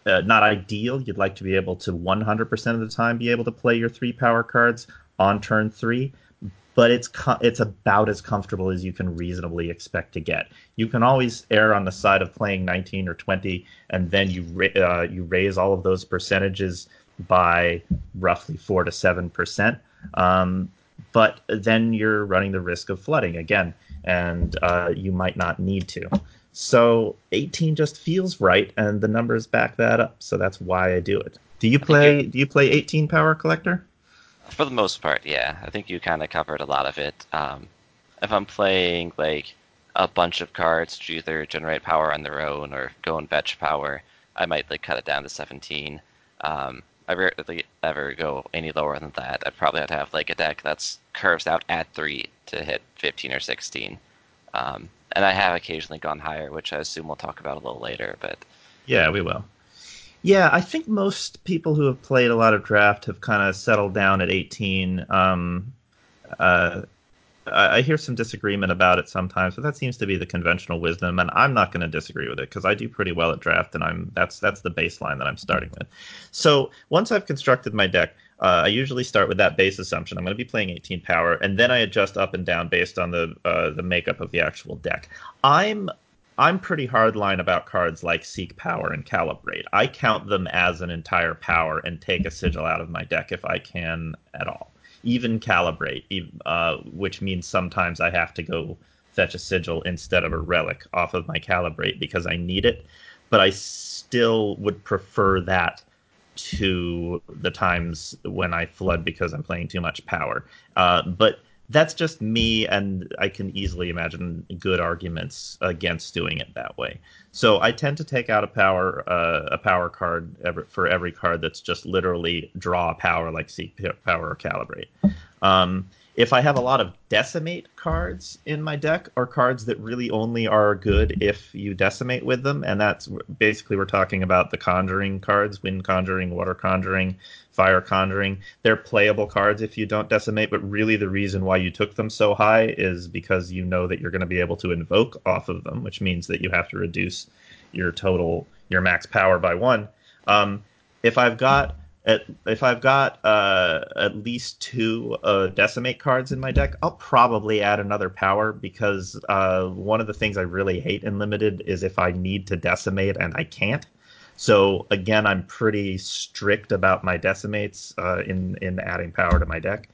uh, not ideal. You'd like to be able to 100% of the time be able to play your three power cards on turn three, but it's co- it's about as comfortable as you can reasonably expect to get. You can always err on the side of playing 19 or 20, and then you ra- uh, you raise all of those percentages by roughly four to seven percent. Um, but then you're running the risk of flooding again, and uh, you might not need to. So 18 just feels right, and the numbers back that up. So that's why I do it. Do you play? Do you play 18 Power Collector? For the most part, yeah. I think you kind of covered a lot of it. Um, if I'm playing like a bunch of cards to either generate power on their own or go and fetch power, I might like cut it down to 17. Um, I rarely ever go any lower than that. I'd probably have to have like a deck that's curves out at three to hit 15 or 16. Um, and I have occasionally gone higher, which I assume we'll talk about a little later. But yeah, we will. Yeah, I think most people who have played a lot of draft have kind of settled down at 18. Um, uh, I, hear some disagreement about it sometimes, but that seems to be the conventional wisdom, and I'm not going to disagree with it because I do pretty well at draft, and I'm that's that's the baseline that I'm starting with. So once I've constructed my deck, uh, I usually start with that base assumption. I'm going to be playing 18 power, and then I adjust up and down based on the uh, the makeup of the actual deck. I'm I'm pretty hardline about cards like Seek Power and Calibrate. I count them as an entire power and take a sigil out of my deck if I can at all even calibrate, uh, which means sometimes I have to go fetch a sigil instead of a relic off of my calibrate because I need it. But I still would prefer that to the times when I flood because I'm playing too much power. Uh, but that's just me, and I can easily imagine good arguments against doing it that way. So I tend to take out a power uh, a power card every, for every card that's just literally draw power, like seek power or calibrate. Um, if I have a lot of decimate cards in my deck, or cards that really only are good if you decimate with them, and that's basically we're talking about the conjuring cards, wind conjuring, water conjuring, fire conjuring. They're playable cards if you don't decimate, but really the reason why you took them so high is because you know that you're going to be able to invoke off of them, which means that you have to reduce your total, your max power by one. Um, if I've got at, if I've got uh, at least two uh, decimate cards in my deck, I'll probably add another power because uh, one of the things I really hate in limited is if I need to decimate and I can't. So again, I'm pretty strict about my decimates uh, in in adding power to my deck.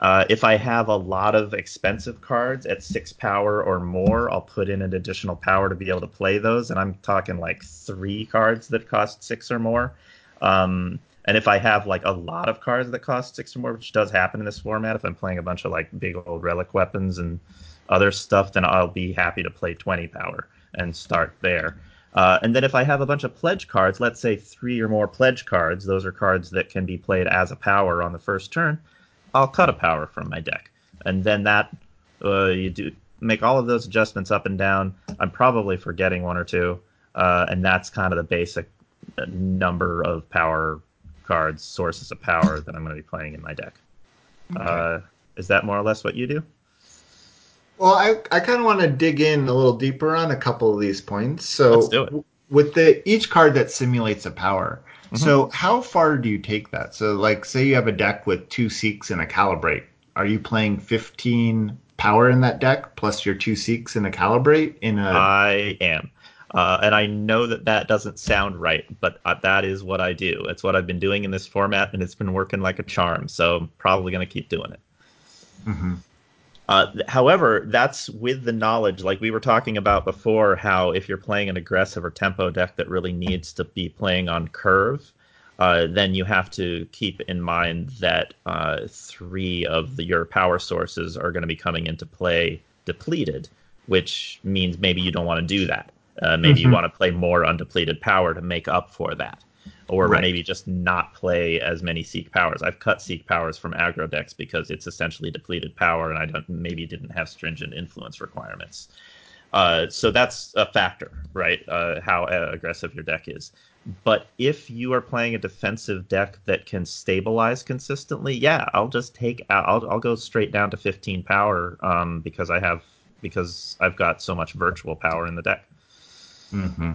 Uh, if I have a lot of expensive cards at six power or more, I'll put in an additional power to be able to play those. And I'm talking like three cards that cost six or more. Um, And if I have like a lot of cards that cost six or more, which does happen in this format, if I'm playing a bunch of like big old relic weapons and other stuff, then I'll be happy to play 20 power and start there. Uh, and then if I have a bunch of pledge cards, let's say three or more pledge cards, those are cards that can be played as a power on the first turn. I'll cut a power from my deck, and then that uh, you do make all of those adjustments up and down. I'm probably forgetting one or two, uh, and that's kind of the basic uh, number of power cards, sources of power that I'm going to be playing in my deck. [LAUGHS] Okay. Uh, is that more or less what you do? Well, I, I kind of want to dig in a little deeper on a couple of these points. So, Let's do it. with the each card that simulates a power, mm-hmm. so how far do you take that? So, like, say you have a deck with two Seeks and a Calibrate. Are you playing 15 power in that deck plus your two Seeks and a Calibrate in a? I am. Uh, and I know that that doesn't sound right, but uh, that is what I do. It's what I've been doing in this format, and it's been working like a charm. So I'm probably going to keep doing it. Mm-hmm. Uh, however, that's with the knowledge, like we were talking about before, how if you're playing an aggressive or tempo deck that really needs to be playing on curve, uh, then you have to keep in mind that uh, three of the, your power sources are going to be coming into play depleted, which means maybe you don't want to do that. Uh, maybe mm-hmm. you want to play more undepleted power to make up for that or right. maybe just not play as many seek powers. I've cut seek powers from aggro decks because it's essentially depleted power, and I don't maybe didn't have stringent influence requirements. Uh, so that's a factor, right? Uh, how uh, aggressive your deck is. But if you are playing a defensive deck that can stabilize consistently, yeah, I'll just take I'll I'll go straight down to 15 power um, because I have because I've got so much virtual power in the deck. Mm-hmm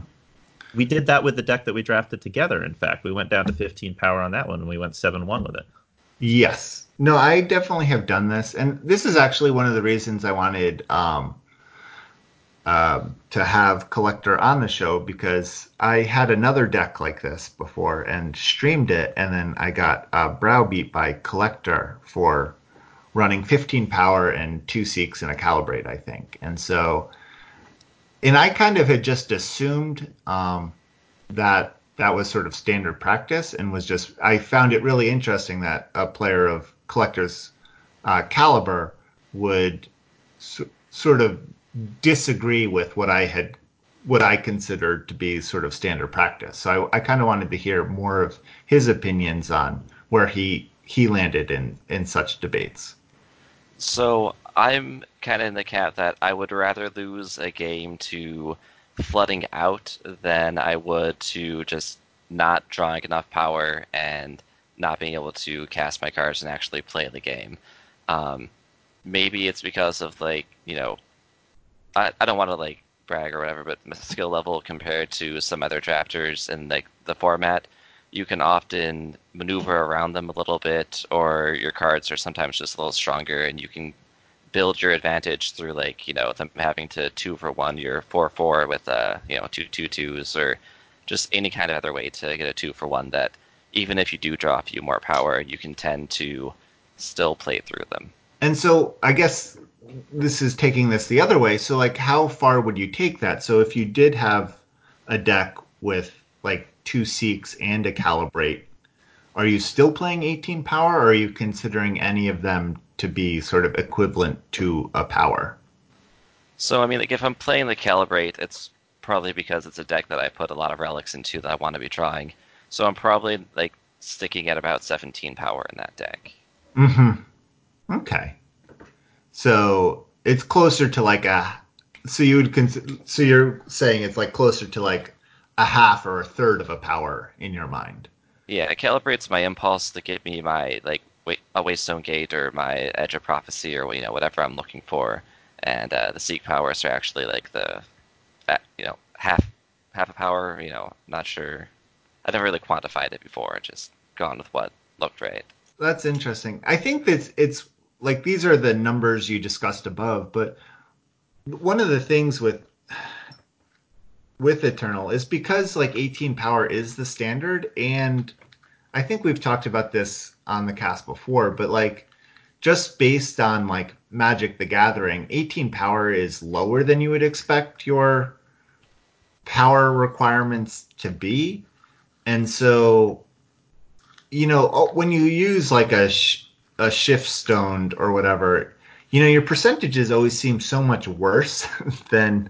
we did that with the deck that we drafted together. In fact, we went down to 15 power on that one, and we went seven one with it. Yes. No, I definitely have done this, and this is actually one of the reasons I wanted um, uh, to have Collector on the show because I had another deck like this before and streamed it, and then I got uh, browbeat by Collector for running 15 power and two Seeks and a Calibrate, I think, and so and I kind of had just assumed um, that that was sort of standard practice, and was just I found it really interesting that a player of collector's uh, caliber would so, sort of disagree with what I had what I considered to be sort of standard practice. So I, I kind of wanted to hear more of his opinions on where he he landed in in such debates. So I'm kind of in the camp that I would rather lose a game to flooding out than I would to just not drawing enough power and not being able to cast my cards and actually play the game. Um, maybe it's because of like you know, I, I don't want to like brag or whatever, but skill level compared to some other drafters in like the format, you can often maneuver around them a little bit, or your cards are sometimes just a little stronger, and you can build your advantage through like you know them having to two for one your four four with uh you know two two twos or just any kind of other way to get a two for one that even if you do draw a few more power you can tend to still play through them. And so i guess this is taking this the other way. So like how far would you take that? So if you did have a deck with like two seeks and a calibrate are you still playing 18 power or are you considering any of them to be sort of equivalent to a power. So I mean, like if I'm playing the calibrate, it's probably because it's a deck that I put a lot of relics into that I want to be trying. So I'm probably like sticking at about 17 power in that deck. Mm-hmm. Okay. So it's closer to like a. So you would consider. So you're saying it's like closer to like a half or a third of a power in your mind. Yeah, it calibrates my impulse to get me my like a Waystone Gate or my Edge of Prophecy or you know whatever I'm looking for, and uh, the Seek powers are actually like the, you know half half a power. You know, not sure. I never really quantified it before. Just gone with what looked right. That's interesting. I think that it's like these are the numbers you discussed above, but one of the things with with Eternal is because like 18 power is the standard, and I think we've talked about this on the cast before, but like just based on like Magic the Gathering, 18 power is lower than you would expect your power requirements to be. And so you know, oh, when you use like a sh- a shift stoned or whatever, you know, your percentages always seem so much worse [LAUGHS] than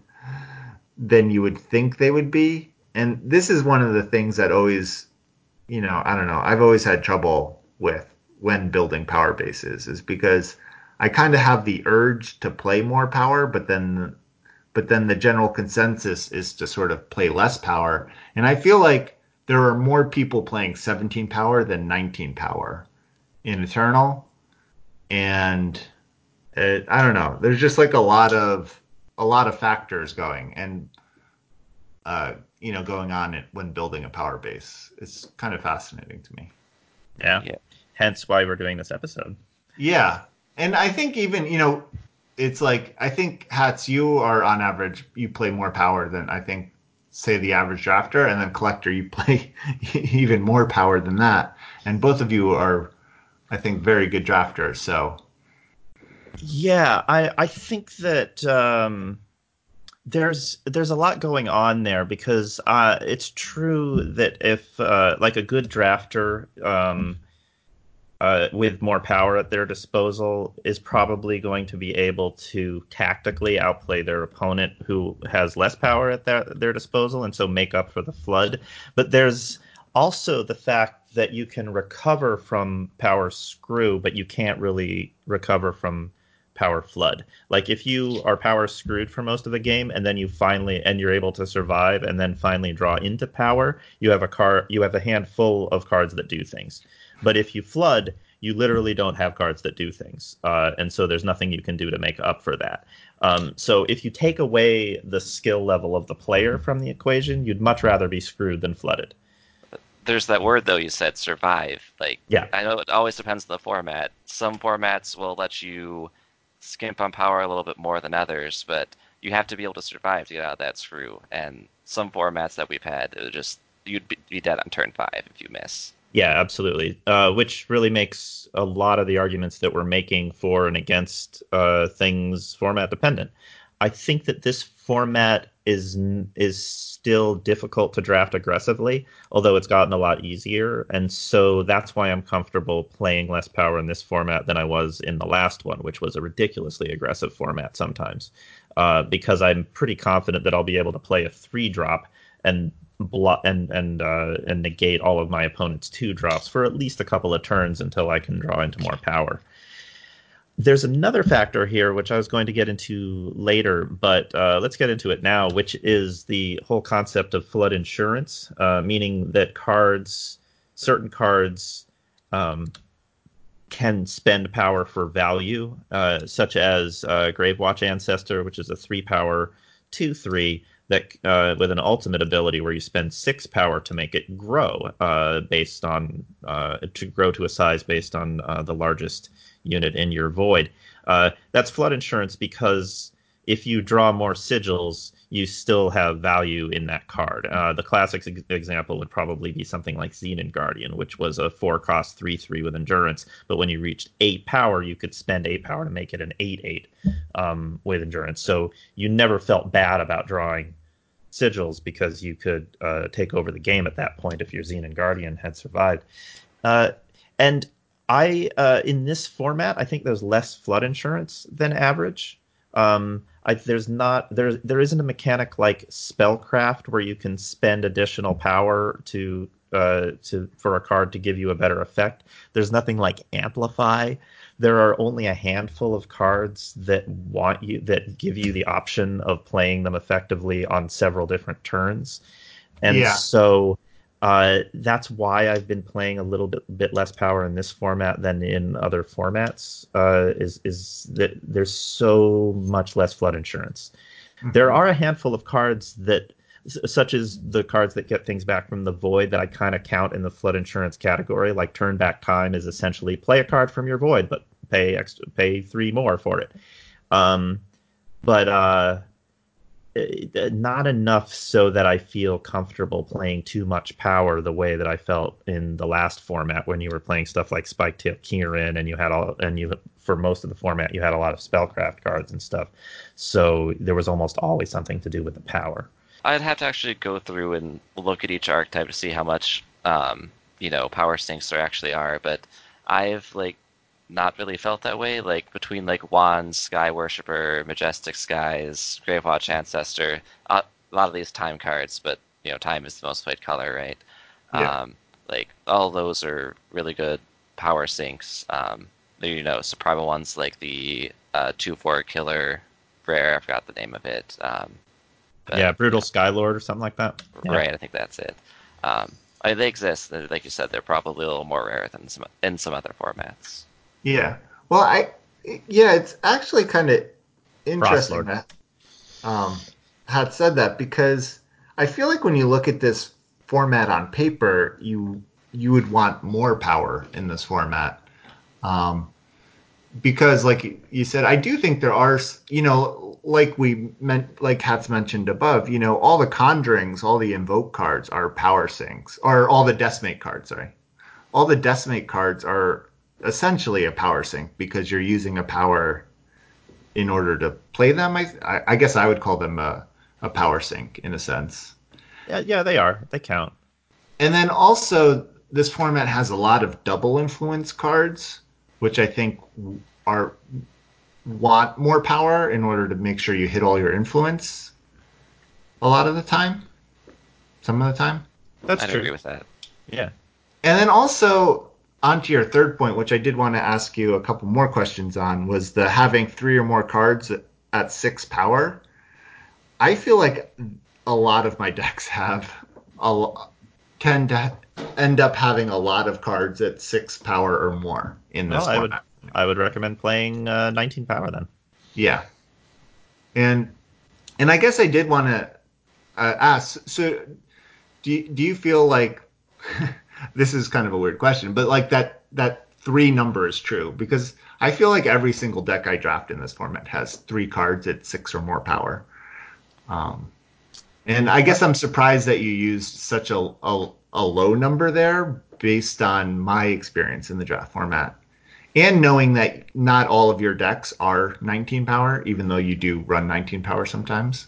than you would think they would be. And this is one of the things that always, you know, I don't know, I've always had trouble with when building power bases is because I kind of have the urge to play more power, but then but then the general consensus is to sort of play less power. And I feel like there are more people playing 17 power than 19 power in Eternal. And it, I don't know. There's just like a lot of a lot of factors going and uh, you know going on when building a power base. It's kind of fascinating to me. Yeah. yeah. Hence why we're doing this episode. Yeah. And I think even, you know, it's like I think hats you are on average you play more power than I think say the average drafter and then collector you [LAUGHS] play even more power than that. And both of you are I think very good drafters, so yeah, I I think that um, there's there's a lot going on there because uh, it's true that if uh, like a good drafter um, uh, with more power at their disposal is probably going to be able to tactically outplay their opponent who has less power at their, their disposal and so make up for the flood. But there's also the fact that you can recover from power screw, but you can't really recover from power flood. Like if you are power screwed for most of the game and then you finally and you're able to survive and then finally draw into power, you have a car you have a handful of cards that do things. But if you flood, you literally don't have cards that do things, uh, and so there's nothing you can do to make up for that. Um, so if you take away the skill level of the player from the equation, you'd much rather be screwed than flooded there's that word though you said survive like yeah i know it always depends on the format some formats will let you skimp on power a little bit more than others but you have to be able to survive to get out of that screw and some formats that we've had it just you'd be, dead on turn five if you miss yeah, absolutely. Uh, which really makes a lot of the arguments that we're making for and against uh, things format dependent. I think that this format is is still difficult to draft aggressively, although it's gotten a lot easier, and so that's why I'm comfortable playing less power in this format than I was in the last one, which was a ridiculously aggressive format sometimes. Uh, because I'm pretty confident that I'll be able to play a three drop and block and and uh, and negate all of my opponent's two drops for at least a couple of turns until I can draw into more power. There's another factor here which I was going to get into later, but uh, let's get into it now, which is the whole concept of flood insurance, uh, meaning that cards, certain cards, um, can spend power for value, uh, such as uh, Gravewatch Ancestor, which is a three power two three that uh, with an ultimate ability where you spend six power to make it grow uh, based on to grow to a size based on the largest unit in your void. Uh, that's flood insurance because if you draw more sigils, you still have value in that card. Uh, the classic ex- example would probably be something like Xenan Guardian, which was a four cost three three with endurance, but when you reached eight power, you could spend eight power to make it an eight eight um, with endurance. So you never felt bad about drawing sigils because you could uh, take over the game at that point if your Xenan Guardian had survived. Uh, and I uh, in this format, I think there's less flood insurance than average. Um, I, there's not there there isn't a mechanic like spellcraft where you can spend additional power to uh, to for a card to give you a better effect. There's nothing like amplify. There are only a handful of cards that want you that give you the option of playing them effectively on several different turns, and yeah. so uh, that's why I've been playing a little bit bit less power in this format than in other formats. Uh, is is that there's so much less flood insurance. Mm-hmm. There are a handful of cards that, such as the cards that get things back from the void, that I kind of count in the flood insurance category. Like turn back time is essentially play a card from your void, but pay extra, pay three more for it. Um, but uh, uh, not enough so that I feel comfortable playing too much power the way that I felt in the last format when you were playing stuff like Spiketail Kirin and you had all and you for most of the format you had a lot of spellcraft cards and stuff. So there was almost always something to do with the power. I'd have to actually go through and look at each archetype to see how much um, you know power sinks there actually are, but I've like not really felt that way. Like between like Wands, Sky Worshipper, Majestic Skies, Gravewatch Ancestor, uh, a lot of these time cards, but you know time is the most played color, right? Yeah. Um, like all those are really good power sinks. Um, you know, some primal ones like the uh, two four killer rare. I forgot the name of it. Um, but- yeah, brutal Skylord or something like that. Yeah. Right, I think that's it. Um, I mean, they exist. Like you said, they're probably a little more rare than some in some other formats. Yeah. Well, I yeah, it's actually kind of interesting Frostlord. that um, had said that because I feel like when you look at this format on paper, you you would want more power in this format. Um, because like you said, I do think there are, you know, like we meant, like Hats mentioned above, you know, all the conjurings, all the invoke cards are power sinks, or all the decimate cards, sorry. All the decimate cards are essentially a power sink because you're using a power in order to play them. I, I, I guess I would call them a, a power sink in a sense. Yeah, yeah, they are. They count. And then also, this format has a lot of double influence cards, which I think are want more power in order to make sure you hit all your influence. A lot of the time, some of the time, That's I'd true. agree with that. Yeah. and then also onto your third point, which I did want to ask you a couple more questions on, was the having three or more cards at six power. I feel like a lot of my [LAUGHS] decks have a tend to end up having a lot of cards at six power or more in this Well, I would. I would recommend playing uh, 19 power then. Yeah, and and I guess I did want to uh, ask. So, do do you feel like [LAUGHS] this is kind of a weird question, but like that that three number is true because I feel like every single deck I draft in this format has three cards at six or more power. Um, and I guess I'm surprised that you used such a, a a low number there based on my experience in the draft format and knowing that not all of your decks are 19 power, even though you do run 19 power sometimes.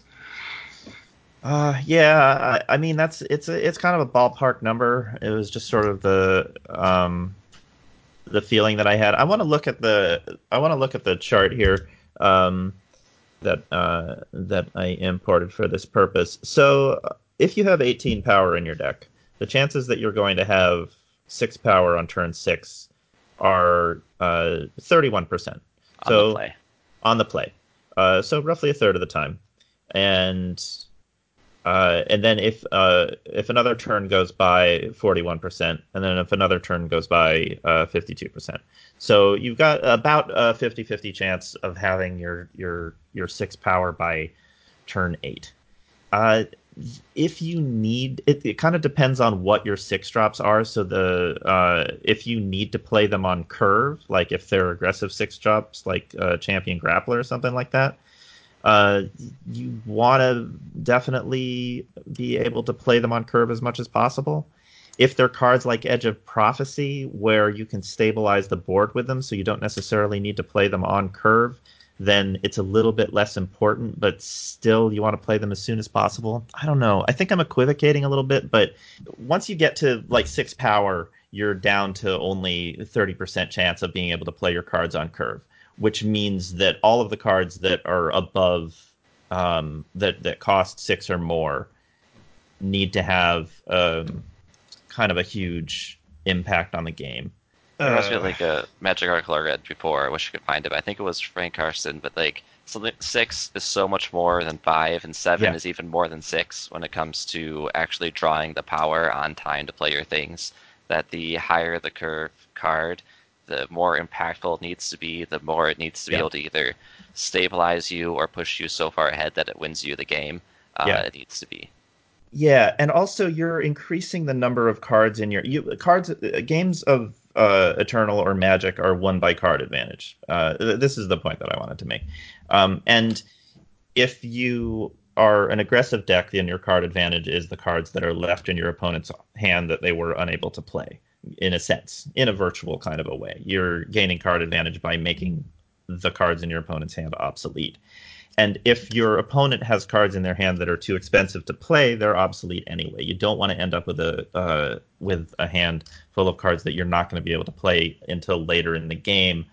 Uh, yeah, I, I mean that's it's a, it's kind of a ballpark number. It was just sort of the um, the feeling that I had. I want to look at the I want to look at the chart here um, that uh, that I imported for this purpose. So if you have 18 power in your deck, the chances that you're going to have six power on turn six are uh, 31%. On so the play. on the play. Uh, so roughly a third of the time, and uh, and then if uh, if another turn goes by, forty one percent, and then if another turn goes by, two percent. So you've got about a 50-50 chance of having your your your six power by turn eight. Uh, if you need it, it kind of depends on what your six drops are. So the uh, if you need to play them on curve, like if they're aggressive six drops, like uh, Champion Grappler or something like that, uh, you want to definitely be able to play them on curve as much as possible. If they're cards like Edge of Prophecy, where you can stabilize the board with them, so you don't necessarily need to play them on curve, then it's a little bit less important, but still you want to play them as soon as possible. I don't know. I think I'm equivocating a little bit, but once you get to like six power, you're down to only 30% chance of being able to play your cards on curve, which means that all of the cards that are above um, that that cost six or more need to have um, kind of a huge impact on the game. There must be Uh, like a Magic article I read before. I wish I could find it. But I think it was Frank Karsten, but like something six is so much more than five, and seven Yeah. is even more than six when it comes to actually drawing the power on time to play your things. That the higher the curve card, the more impactful it needs to be. The more it needs to be Yeah. able to either stabilize you or push you so far ahead that it wins you the game. Uh, Yeah. It needs to be. Yeah, and also you're increasing the number of cards in your you, cards. uh, Games of uh, Eternal or Magic are won by card advantage. Uh, th- this is the point that I wanted to make. Um, and if you are an aggressive deck, then your card advantage is the cards that are left in your opponent's hand that they were unable to play. In a sense, in a virtual kind of a way, you're gaining card advantage by making the cards in your opponent's hand obsolete. and if your opponent has cards in their hand that are too expensive to play, they're obsolete anyway. You don't want to end up with a uh, with a hand full of cards that you're not going to be able to play until later in the game.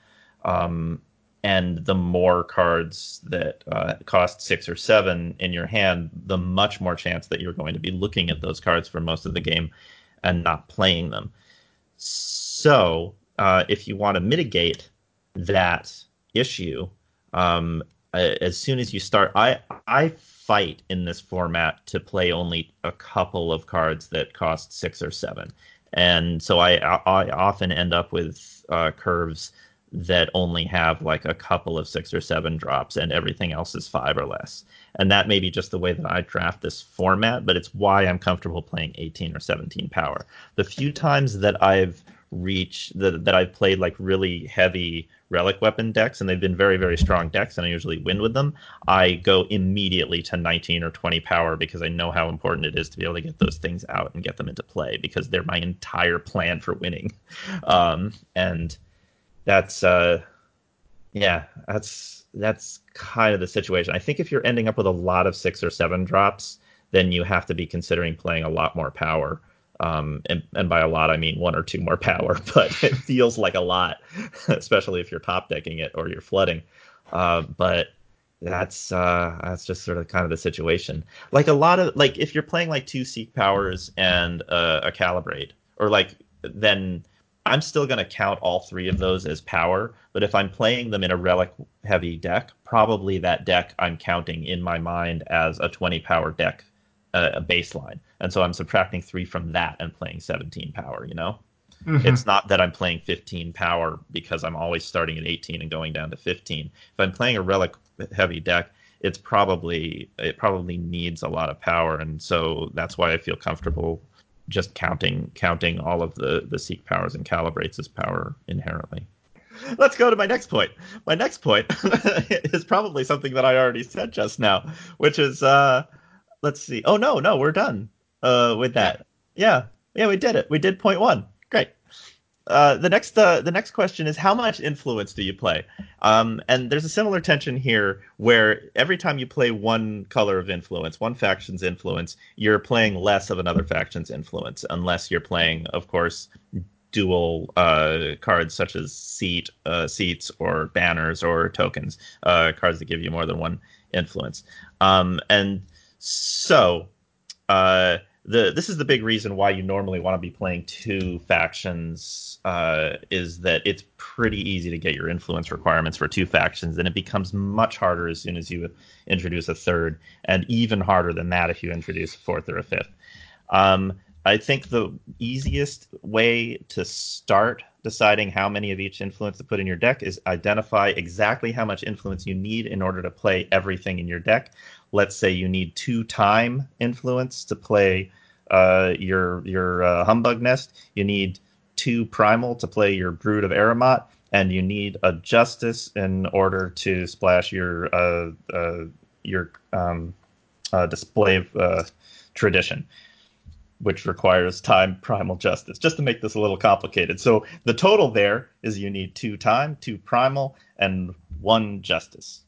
Um, and the more cards that uh, cost six or seven in your hand, the much more chance that you're going to be looking at those cards for most of the game and not playing them. So, uh, if you want to mitigate that issue, um, as soon as you start, I I fight in this format to play only a couple of cards that cost six or seven, and so I I often end up with uh, curves that only have like a couple of six or seven drops and everything else is five or less. And that may be just the way that I draft this format, but it's why I'm comfortable playing 18 or 17 power. The few times that I've reached that that I've played like really heavy relic weapon decks and they've been very very strong decks and I usually win with them, I go immediately to 19 or 20 power because I know how important it is to be able to get those things out and get them into play because they're my entire plan for winning. [LAUGHS] Um, and that's uh, yeah, that's that's kind of the situation. I think if you're ending up with a lot of six or seven drops, then you have to be considering playing a lot more power. Um, and, and by a lot, I mean one or two more [LAUGHS] power, but it feels like a lot, [LAUGHS] especially if you're top decking it or you're flooding. Uh, but that's uh, that's just sort of kind of the situation. Like a lot of like if you're playing like two seek powers and uh, a calibrate, or like then I'm still going to count all three of those as power, but if I'm playing them in a relic heavy deck, probably that deck I'm counting in my mind as a 20 power deck, uh, a baseline. And so I'm subtracting three from that and playing 17 power, you know? Mm-hmm. It's not that I'm playing 15 power because I'm always starting at 18 and going down to 15. If I'm playing a relic heavy deck, it's probably it probably needs a lot of power and so that's why I feel comfortable just counting counting all of the the seek powers and calibrates as power inherently. Let's go to my next point. My next point [LAUGHS] is probably something that I already said just now, which is uh let's see. Oh no, no, we're done uh with that. Yeah. Yeah, we did it. We did point 1. Great. Uh, the next uh, the next question is how much influence do you play? Um, and there's a similar tension here where every time you play one color of influence, one faction's influence, you're playing less of another faction's influence, unless you're playing, of course, dual uh, cards such as seat uh, seats or banners or tokens, uh, cards that give you more than one influence. Um, and so the this is the big reason why you normally want to be playing two factions uh, is that it's pretty easy to get your influence requirements for two factions and it becomes much harder as soon as you introduce a third and even harder than that if you introduce a fourth or a fifth. Um, i think the easiest way to start deciding how many of each influence to put in your deck is identify exactly how much influence you need in order to play everything in your deck let's say you need two time influence to play uh, your your uh, humbug nest. You need two primal to play your brood of Aramot, and you need a justice in order to splash your uh, uh your um, uh, display of uh, tradition which requires time primal justice just to make this a little complicated so the total there is you need two time two primal and one justice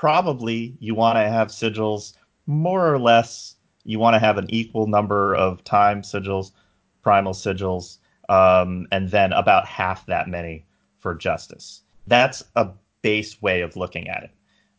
probably you want to have sigils more or less. You want to have an equal number of time sigils, primal sigils, um, and then about half that many for justice. That's a base way of looking at it.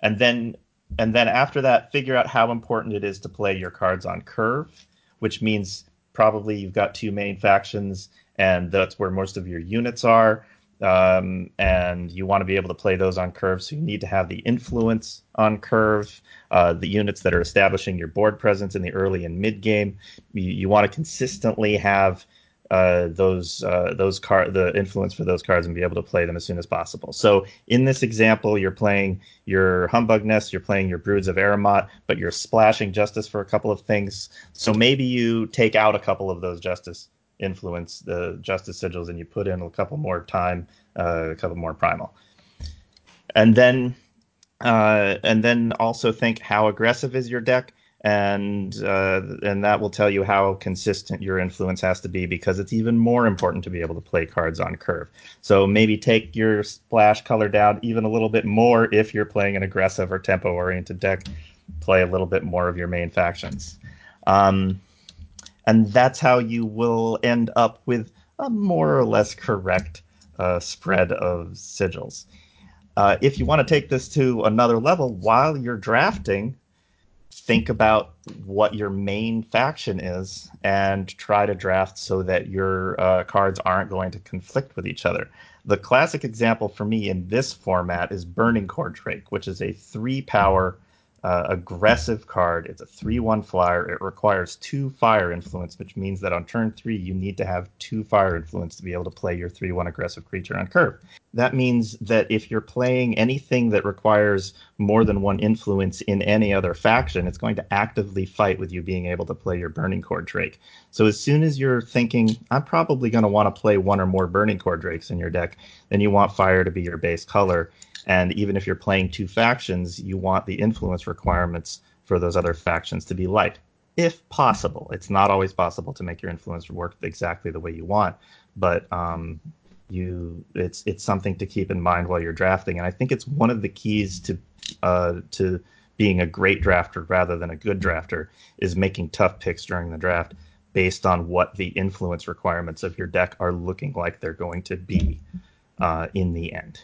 And then and then after that, figure out how important it is to play your cards on curve, which means probably you've got two main factions, and that's where most of your units are um, and you want to be able to play those on curve. So you need to have the influence on curve, uh, the units that are establishing your board presence in the early and mid game. You, you want to consistently have uh, those uh, those card the influence for those cards and be able to play them as soon as possible. So in this example, you're playing your Humbug Nest, you're playing your Broods of Aramot, but you're splashing Justice for a couple of things. So maybe you take out a couple of those Justice influence the justice sigils and you put in a couple more time uh, a couple more primal and then uh, and then also think how aggressive is your deck and uh, and that will tell you how consistent your influence has to be because it's even more important to be able to play cards on curve. So maybe take your splash color down even a little bit more if you're playing an aggressive or tempo oriented deck. Play a little bit more of your main factions, um, and that's how you will end up with a more or less correct uh, spread of sigils. Uh, if you want to take this to another level while you're drafting, think about what your main faction is and try to draft so that your uh, cards aren't going to conflict with each other. The classic example for me in this format is Burning Core Drake, which is a three power uh, aggressive card. It's a 3 1 flyer. It requires two fire influence, which means that on turn three, you need to have two fire influence to be able to play your 3 1 aggressive creature on curve. That means that if you're playing anything that requires more than one influence in any other faction, it's going to actively fight with you being able to play your Burning Core Drake. So as soon as you're thinking, I'm probably going to want to play one or more Burning Core Drakes in your deck, then you want fire to be your base color and even if you're playing two factions, you want the influence requirements for those other factions to be light, if possible. It's not always possible to make your influence work exactly the way you want, but um, you it's it's something to keep in mind while you're drafting. And I think it's one of the keys to uh, to being a great drafter rather than a good drafter is making tough picks during the draft based on what the influence requirements of your deck are looking like they're going to be uh, in the end.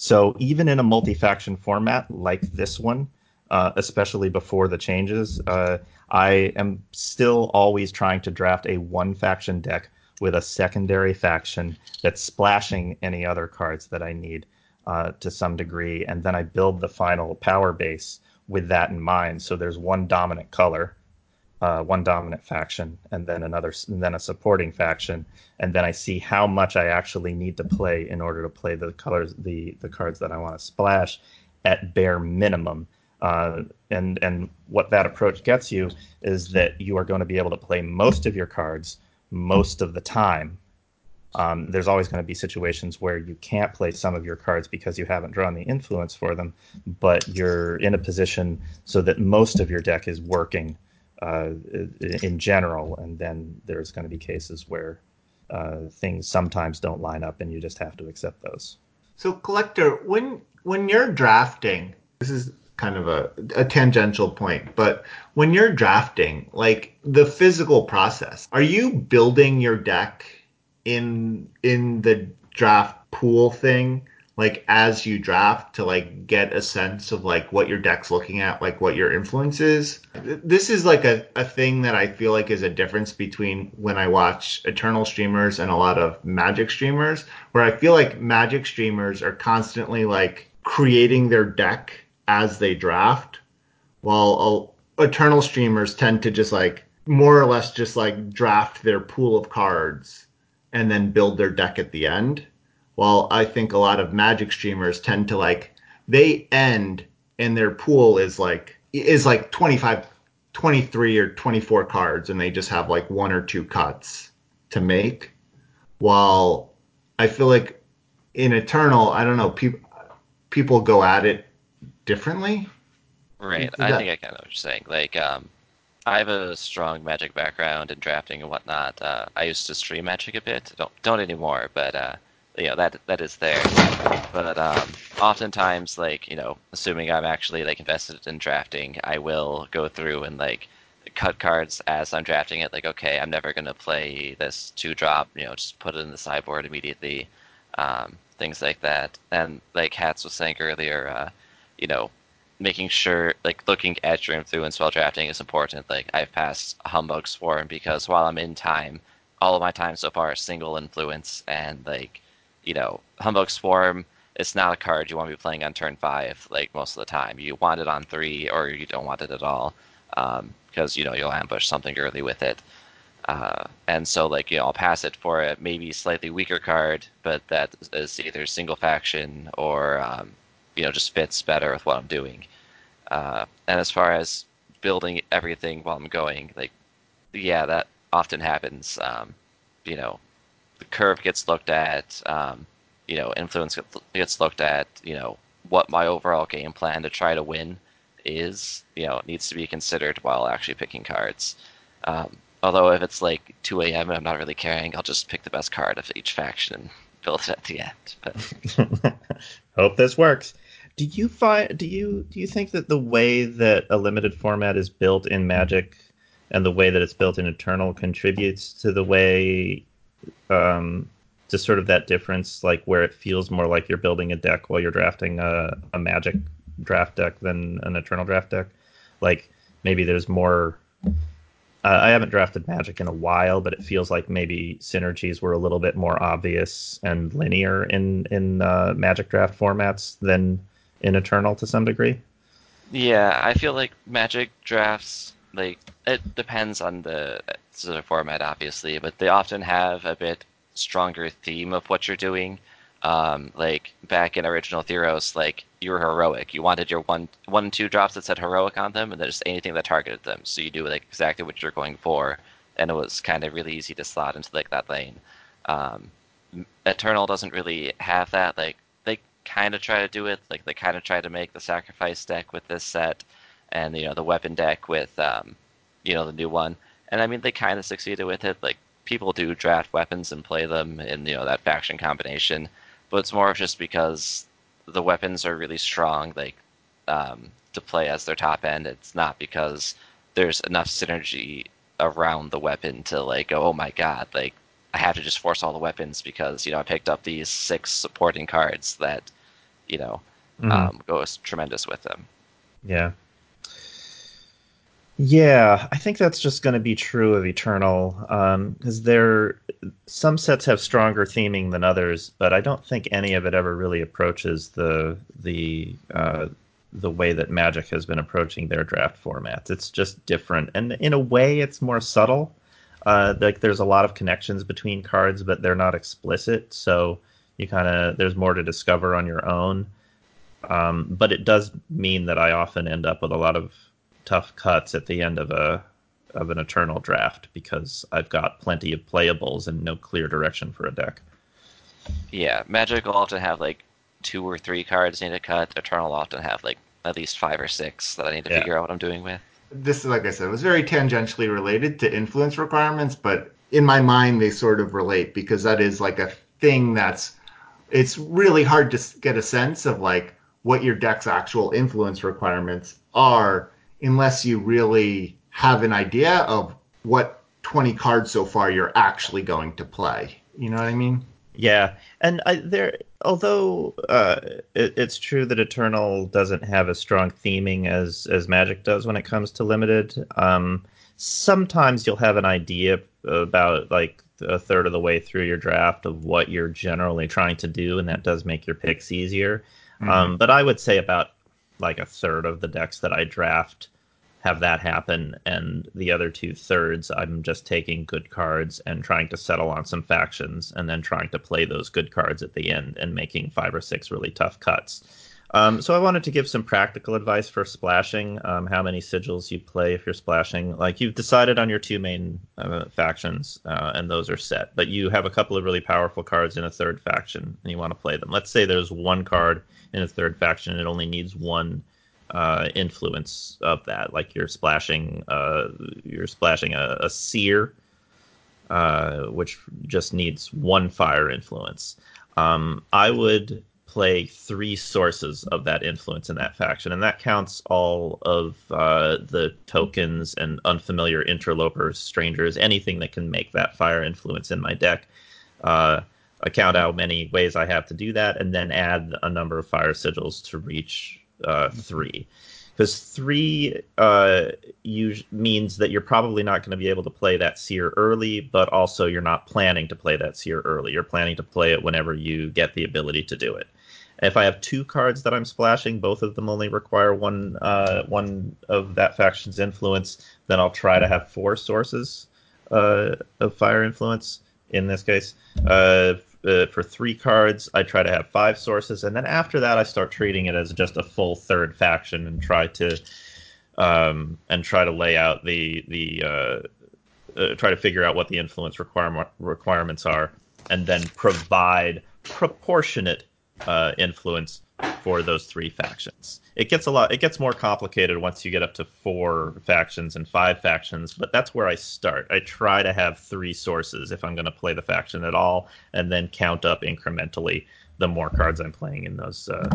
So even in a multi-faction format like this one, uh, especially before the changes, uh, I am still always trying to draft a one-faction deck with a secondary faction that's splashing any other cards that I need uh, to some degree, and then I build the final power base with that in mind. So there's one dominant color uh, one dominant faction and then another and then a supporting faction. And then I see how much I actually need to play in order to play the colors the the cards that I want to splash at bare minimum. Uh, and and what that approach gets you is that you are going to be able to play most of your cards most of the time. Um, there's always going to be situations where you can't play some of your cards because you haven't drawn the influence for them, but you're in a position so that most of your deck is working uh, in general, and then there's going to be cases where uh, things sometimes don't line up, and you just have to accept those. So, collector, when when you're drafting, this is kind of a, a tangential point, but when you're drafting, like the physical process, are you building your deck in in the draft pool thing? Like as you draft to like get a sense of like what your deck's looking at, like what your influence is. This is like a, a thing that I feel like is a difference between when I watch Eternal streamers and a lot of Magic streamers, where I feel like Magic streamers are constantly like creating their deck as they draft, while uh, Eternal streamers tend to just like more or less just like draft their pool of cards and then build their deck at the end while I think a lot of Magic streamers tend to like they end and their pool is like is like 25 23 or 24 cards and they just have like one or two cuts to make while I feel like in Eternal, I don't know, people people go at it differently. Right. I think I kind of know what you're saying. Like, um, I have a strong Magic background in drafting and whatnot. Uh, I used to stream Magic a bit. Don't don't anymore, but uh, you know that that is there. But um, oftentimes like you know assuming i'm actually like invested in drafting i will go through and like cut cards as i'm drafting it like okay i'm never going to play this two drop you know just put it in the sideboard immediately um, things like that. And like hats was saying earlier uh, you know making sure like looking at your influence while drafting is important. Like i've passed humbug swarm because while i'm in time all of my time so far is single influence and like you know, Humbug Swarm, it's not a card you want to be playing on turn five, like most of the time. You want it on three, or you don't want it at all, because um, you know you'll ambush something early with it. Uh, and so, like, you know, I'll pass it for a maybe slightly weaker card, but that is either single faction or, um, you know, just fits better with what I'm doing. Uh, and as far as building everything while I'm going, like, yeah, that often happens. Um, you know, the curve gets looked at, um, you know, influence gets looked at, you know, what my overall game plan to try to win is, you know, needs to be considered while actually picking cards. Um, although if it's like 2 a.m. and I'm not really caring, I'll just pick the best card of each faction and [LAUGHS] build it at the end. But [LAUGHS] Hope this works. Do you find do you do you think that the way that a limited format is built in Magic and the way that it's built in Eternal contributes to the way um, to sort of that difference, like where it feels more like you're building a deck while you're drafting a, a Magic draft deck than an Eternal draft deck? Like maybe there's more. Uh, I haven't drafted Magic in a while, but it feels like maybe synergies were a little bit more obvious and linear in in uh, Magic draft formats than in Eternal to some degree. Yeah, I feel like Magic drafts like it depends on the sort of format, obviously, but they often have a bit stronger theme of what you're doing. Um, like back in original Theros, like you were heroic. You wanted your one two drops that said heroic on them, and then just anything that targeted them. So you do like exactly what you're going for, and it was kind of really easy to slot into like that lane. Um, Eternal doesn't really have that. Like they kind of try to do it. Like they kind of try to make the sacrifice deck with this set, and you know the weapon deck with um, you know the new one. And I mean they kind of succeeded with it. Like people do draft weapons and play them in you know that faction combination, but it's more just because the weapons are really strong, like um, to play as their top end. It's not because there's enough synergy around the weapon to like go, oh my god, like I have to just force all the weapons because you know I picked up these six supporting cards that you know Mhm. um, goes tremendous with them. Yeah. Yeah, I think that's just going to be true of Eternal because there some sets have stronger theming than others, but I don't think any of it ever really approaches the the uh, the way that Magic has been approaching their draft formats. It's just different, and in a way, it's more subtle. Uh, like there's a lot of connections between cards, but they're not explicit, so you kind of there's more to discover on your own. Um, but it does mean that I often end up with a lot of tough cuts at the end of a of an eternal draft because I've got plenty of playables and no clear direction for a deck. Yeah, Magic will often have like two or three cards I need to cut. Eternal will often have like at least five or six that I need to Yeah. figure out what I'm doing with. This, like I said, was very tangentially related to influence requirements, but in my mind, they sort of relate because that is like a thing that's. It's really hard to get a sense of like what your deck's actual influence requirements are unless you really have an idea of what 20 cards so far you're actually going to play. You know what I mean? Yeah, and I, there, although uh, it, it's true that Eternal doesn't have as strong theming as as Magic does when it comes to limited. Um, sometimes you'll have an idea about like a third of the way through your draft of what you're generally trying to do, and that does make your picks easier. Um, but I would say about like a third of the decks that I draft have that happen, and the other two thirds, I'm just taking good cards and trying to settle on some factions, and then trying to play those good cards at the end and making five or six really tough cuts. Um, so I wanted to give some practical advice for splashing. Um, how many sigils you play if you're splashing? Like you've decided on your two main uh, factions, uh, and those are set. But you have a couple of really powerful cards in a third faction, and you want to play them. Let's say there's one card in a third faction, and it only needs one uh, influence of that. Like you're splashing, uh, you're splashing a, a seer, uh, which just needs one fire influence. Um, I would play three sources of that influence in that faction, and that counts all of uh, the tokens and unfamiliar interlopers, strangers, anything that can make that fire influence in my deck. Uh, I count how many ways I have to do that, and then add a number of fire sigils to reach uh, three. Because three uh, us- means that you're probably not going to be able to play that seer early, but also you're not planning to play that seer early. You're planning to play it whenever you get the ability to do it. If I have two cards that I'm splashing, both of them only require one uh, one of that faction's influence. Then I'll try to have four sources uh, of fire influence. In this case, uh, uh, for three cards, I try to have five sources, and then after that, I start treating it as just a full third faction and try to um, and try to lay out the the uh, uh, try to figure out what the influence requirement requirements are, and then provide proportionate uh, influence for those three factions. It gets a lot. It gets more complicated once you get up to four factions and five factions, but that's where I start. I try to have three sources if I'm going to play the faction at all, and then count up incrementally the more cards I'm playing in those uh,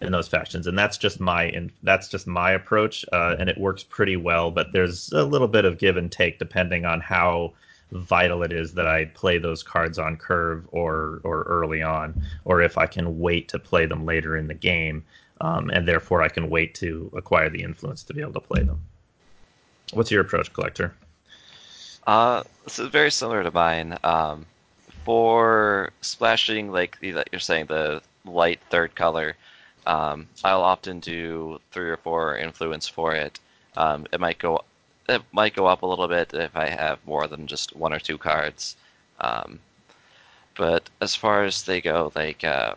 in those factions, and that's just my in, that's just my approach, uh, and it works pretty well. But there's a little bit of give and take depending on how vital it is that I play those cards on curve or or early on, or if I can wait to play them later in the game, um, and therefore I can wait to acquire the influence to be able to play them. What's your approach, collector? Uh, this is very similar to mine. Um, for splashing, like you're saying, the light third color, um, I'll often do three or four influence for it. Um, it might go it might go up a little bit if I have more than just one or two cards. Um, but as far as they go, like uh,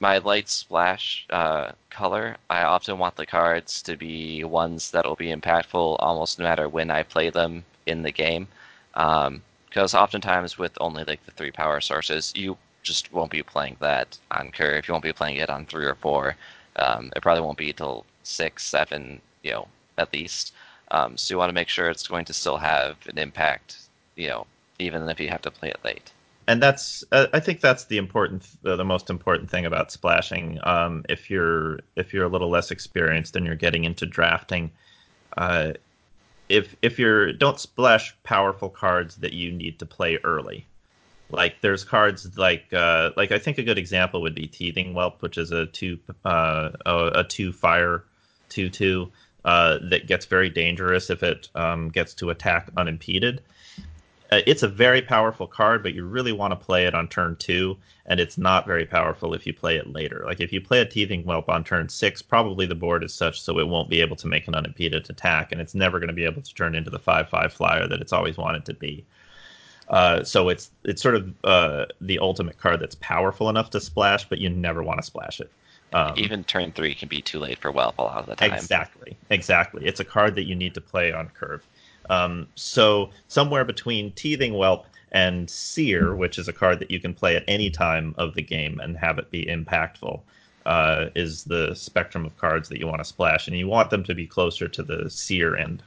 my light splash uh, color, I often want the cards to be ones that will be impactful almost no matter when I play them in the game. Because um, oftentimes with only like the three power sources, you just won't be playing that on curve. You won't be playing it on three or four. Um, it probably won't be till six, seven, you know, at least. Um, so you want to make sure it's going to still have an impact, you know, even if you have to play it late. And that's, uh, I think that's the important, uh, the most important thing about splashing. Um, if you're if you're a little less experienced and you're getting into drafting, uh, if if you're don't splash powerful cards that you need to play early. Like there's cards like uh, like I think a good example would be Teething Whelp, which is a two uh, a, a two fire two two uh, that gets very dangerous if it um, gets to attack unimpeded. Uh, it's a very powerful card, but you really want to play it on turn two, and it's not very powerful if you play it later. Like if you play a Teething Whelp on turn six, probably the board is such so it won't be able to make an unimpeded attack, and it's never going to be able to turn into the five five flyer that it's always wanted to be. Uh, so it's it's sort of uh, the ultimate card that's powerful enough to splash, but you never want to splash it. Um, Even turn three can be too late for Whelp a lot of the time. Exactly, exactly. It's a card that you need to play on curve. Um, so somewhere between Teething Whelp and Seer, which is a card that you can play at any time of the game and have it be impactful, uh, is the spectrum of cards that you want to splash, and you want them to be closer to the Seer end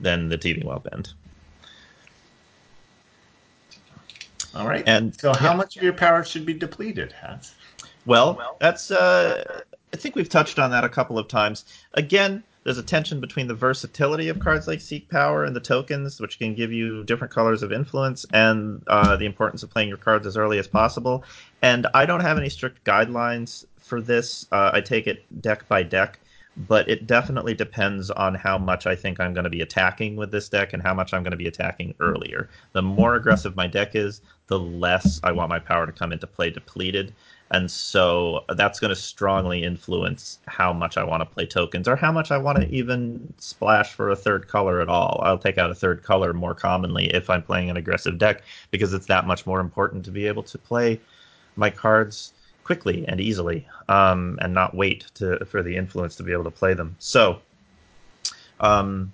than the Teething Whelp end. All right. And so, how yeah. much of your power should be depleted, Hats? Well, that's. Uh, I think we've touched on that a couple of times. Again, there's a tension between the versatility of cards like Seek Power and the tokens, which can give you different colors of influence, and uh, the importance of playing your cards as early as possible. And I don't have any strict guidelines for this. Uh, I take it deck by deck, but it definitely depends on how much I think I'm going to be attacking with this deck and how much I'm going to be attacking earlier. The more aggressive my deck is, the less I want my power to come into play depleted and so that's going to strongly influence how much I want to play tokens or how much I want to even splash for a third color at all. I'll take out a third color more commonly if I'm playing an aggressive deck because it's that much more important to be able to play my cards quickly and easily um, and not wait to for the influence to be able to play them. So um,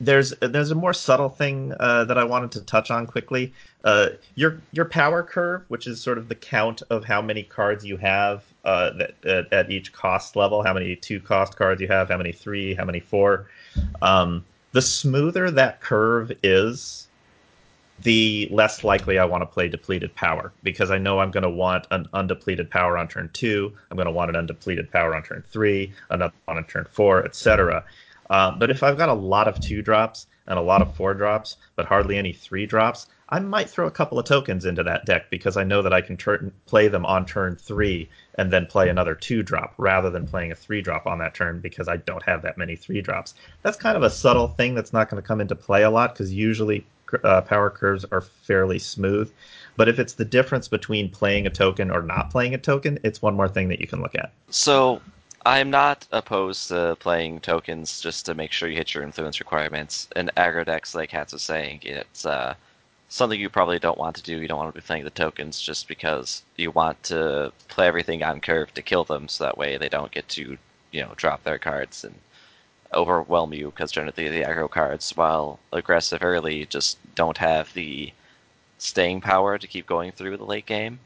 there's there's a more subtle thing uh, that I wanted to touch on quickly. Uh, your your power curve, which is sort of the count of how many cards you have uh, that, at, each cost level, how many two cost cards you have, how many three, how many four. Um, the smoother that curve is, the less likely I want to play depleted power because I know I'm going to want an undepleted power on turn two. I'm going to want an undepleted power on turn three, another on turn four, etc. Uh, but if I've got a lot of two drops and a lot of four drops, but hardly any three drops, I might throw a couple of tokens into that deck because I know that I can turn, play them on turn three and then play another two drop rather than playing a three drop on that turn because I don't have that many three drops. That's kind of a subtle thing that's not going to come into play a lot because usually uh, power curves are fairly smooth. But if it's the difference between playing a token or not playing a token, it's one more thing that you can look at. So I'm not opposed to playing tokens just to make sure you hit your influence requirements. In aggro decks, like Hats was saying, it's uh, something you probably don't want to do. You don't want to be playing the tokens just because you want to play everything on curve to kill them, so that way they don't get to, you know, drop their cards and overwhelm you. Because generally the aggro cards, while aggressive early, just don't have the staying power to keep going through the late game.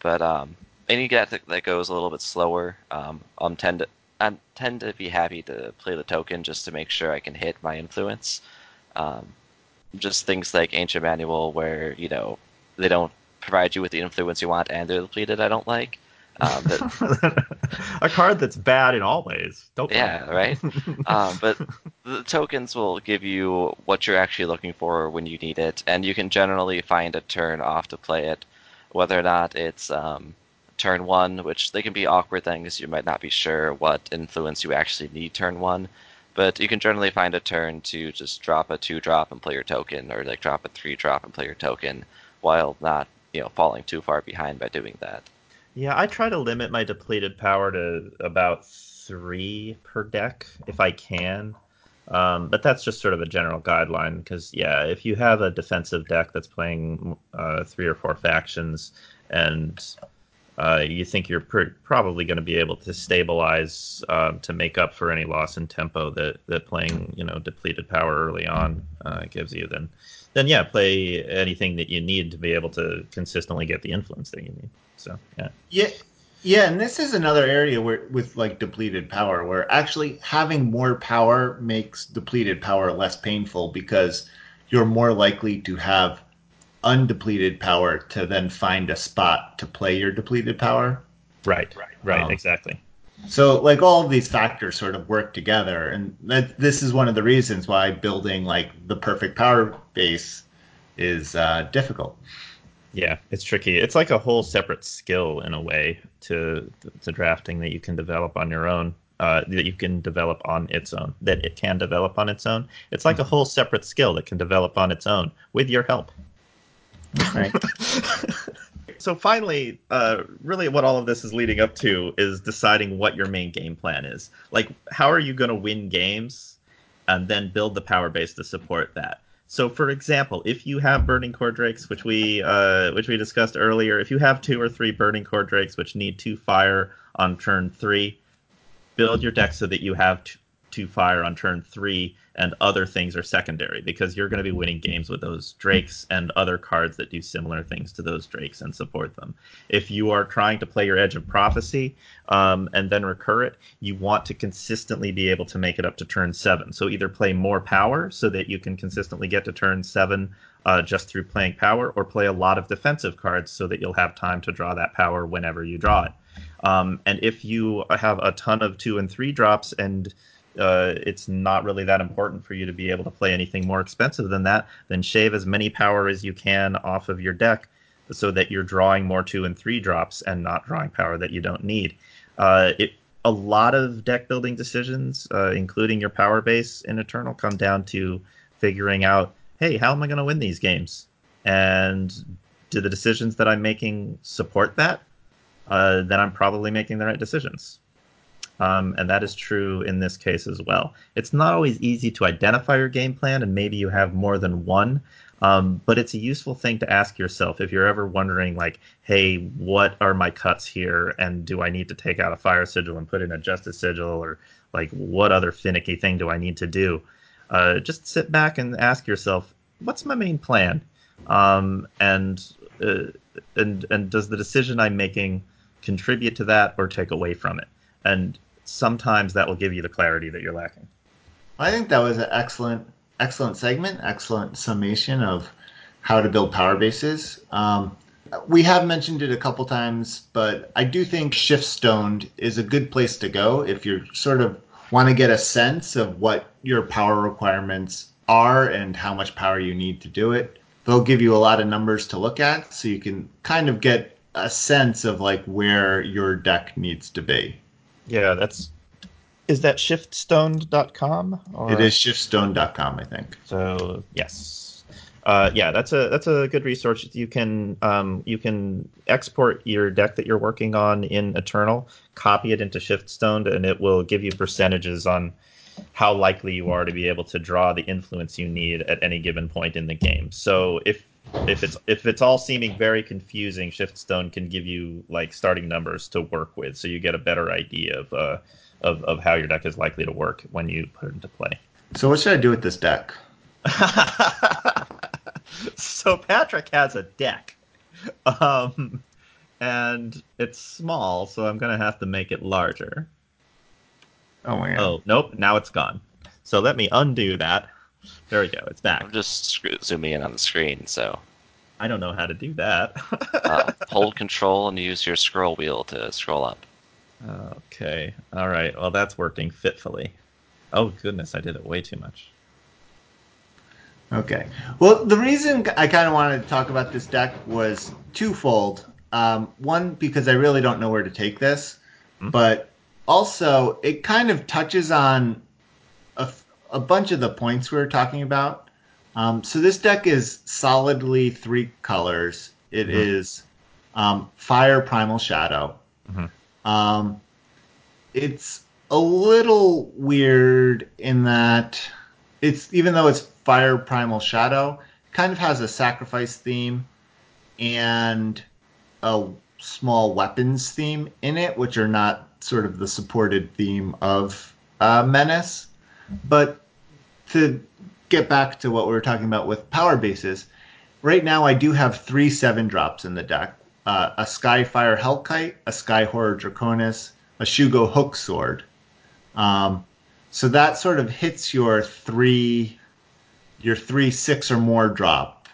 But um, any deck that, that goes a little bit slower, um, I'm tend to I tend to be happy to play the token just to make sure I can hit my influence. Um, just things like Ancient Manual, where you know they don't provide you with the influence you want and they're depleted. I don't like. Um, but, [LAUGHS] a card that's bad in all ways. Don't yeah, right. [LAUGHS] um, but the tokens will give you what you're actually looking for when you need it, and you can generally find a turn off to play it, whether or not it's um, turn one, which they can be awkward things. You might not be sure what influence you actually need turn one, but you can generally find a turn to just drop a two drop and play your token, or like drop a three drop and play your token, while not you know falling too far behind by doing that. Yeah, I try to limit my depleted power to about three per deck if I can. Um, but that's just sort of a general guideline because, yeah, if you have a defensive deck that's playing uh, three or four factions and uh, you think you're pr- probably going to be able to stabilize uh, to make up for any loss in tempo that, that playing you know depleted power early on uh, gives you, then then yeah, play anything that you need to be able to consistently get the influence that you need. So yeah. Yeah. Yeah, and this is another area where with like depleted power where actually having more power makes depleted power less painful because you're more likely to have undepleted power to then find a spot to play your depleted power. Right, right, right, um, exactly. So like all of these factors sort of work together, and that, this is one of the reasons why building like the perfect power base is uh, difficult. Yeah, it's tricky. It's like a whole separate skill in a way to to drafting that you can develop on your own. Uh, that you can develop on its own. That it can develop on its own. It's like a whole separate skill that can develop on its own with your help. Right. [LAUGHS] so finally, uh, really, what all of this is leading up to is deciding what your main game plan is. Like, how are you going to win games, and then build the power base to support that. So, for example, if you have burning core drakes, which we uh, which we discussed earlier, if you have two or three burning core drakes which need two fire on turn three, build your deck so that you have two, two fire on turn three, and other things are secondary because you're going to be winning games with those drakes and other cards that do similar things to those drakes and support them. If you are trying to play your Edge of Prophecy um, and then recur it, you want to consistently be able to make it up to turn seven. So either play more power so that you can consistently get to turn seven uh, just through playing power, or play a lot of defensive cards so that you'll have time to draw that power whenever you draw it. Um, and if you have a ton of two and three drops and uh, it's not really that important for you to be able to play anything more expensive than that, then shave as many power as you can off of your deck so that you're drawing more two and three drops and not drawing power that you don't need. Uh, it a lot of deck building decisions, uh, including your power base in Eternal, come down to figuring out, hey, how am I going to win these games? And do the decisions that I'm making support that? Uh, then I'm probably making the right decisions. Um, and that is true in this case as well. It's not always easy to identify your game plan, and maybe you have more than one. Um, but it's a useful thing to ask yourself if you're ever wondering, like, hey, what are my cuts here? And do I need to take out a fire sigil and put in a justice sigil? Or, like, what other finicky thing do I need to do? Uh, just sit back and ask yourself, what's my main plan? Um, and, uh, and, and does the decision I'm making contribute to that or take away from it? And sometimes that will give you the clarity that you're lacking. I think that was an excellent, excellent segment, excellent summation of how to build power bases. Um, we have mentioned it a couple times, but I do think Shift Stoned is a good place to go if you sort of want to get a sense of what your power requirements are and how much power you need to do it. They'll give you a lot of numbers to look at so you can kind of get a sense of like where your deck needs to be. Yeah, that's is that shiftstoned.com or? It is shiftstone.com, I think. So, yes. Uh, yeah, that's a that's a good resource. You can um, you can export your deck that you're working on in Eternal, copy it into Shiftstone, and it will give you percentages on how likely you are to be able to draw the influence you need at any given point in the game. So if if it's if it's all seeming very confusing, Shiftstone can give you like starting numbers to work with, so you get a better idea of uh, of of how your deck is likely to work when you put it into play. So what should I do with this deck? [LAUGHS] so Patrick has a deck, um, and it's small, so I'm gonna have to make it larger. Oh my god. Oh, nope, now it's gone. So let me undo that. There we go, it's back. I'm just screw- zooming in on the screen, so I don't know how to do that. [LAUGHS] uh, hold control and use your scroll wheel to scroll up. okay, all right. Well, that's working fitfully. Oh goodness, I did it way too much. Okay. Well, the reason I kind of wanted to talk about this deck was twofold. Um, one, because I really don't know where to take this, Hmm. but also it kind of touches on a, f- a bunch of the points we were talking about. Um, so this deck is solidly three colors. It Mhm. is um, Fire Primal Shadow. Mhm. Um, it's a little weird in that it's even though it's Fire Primal Shadow, kind of has a sacrifice theme and a small weapons theme in it, which are not sort of the supported theme of uh, Menace. But to get back to what we were talking about with power bases, right now I do have three seven drops in the deck: uh, a Skyfire Hellkite, a Sky Horror Draconis, a Shugo Hook Sword. Um, so that sort of hits your three, your three six or more drop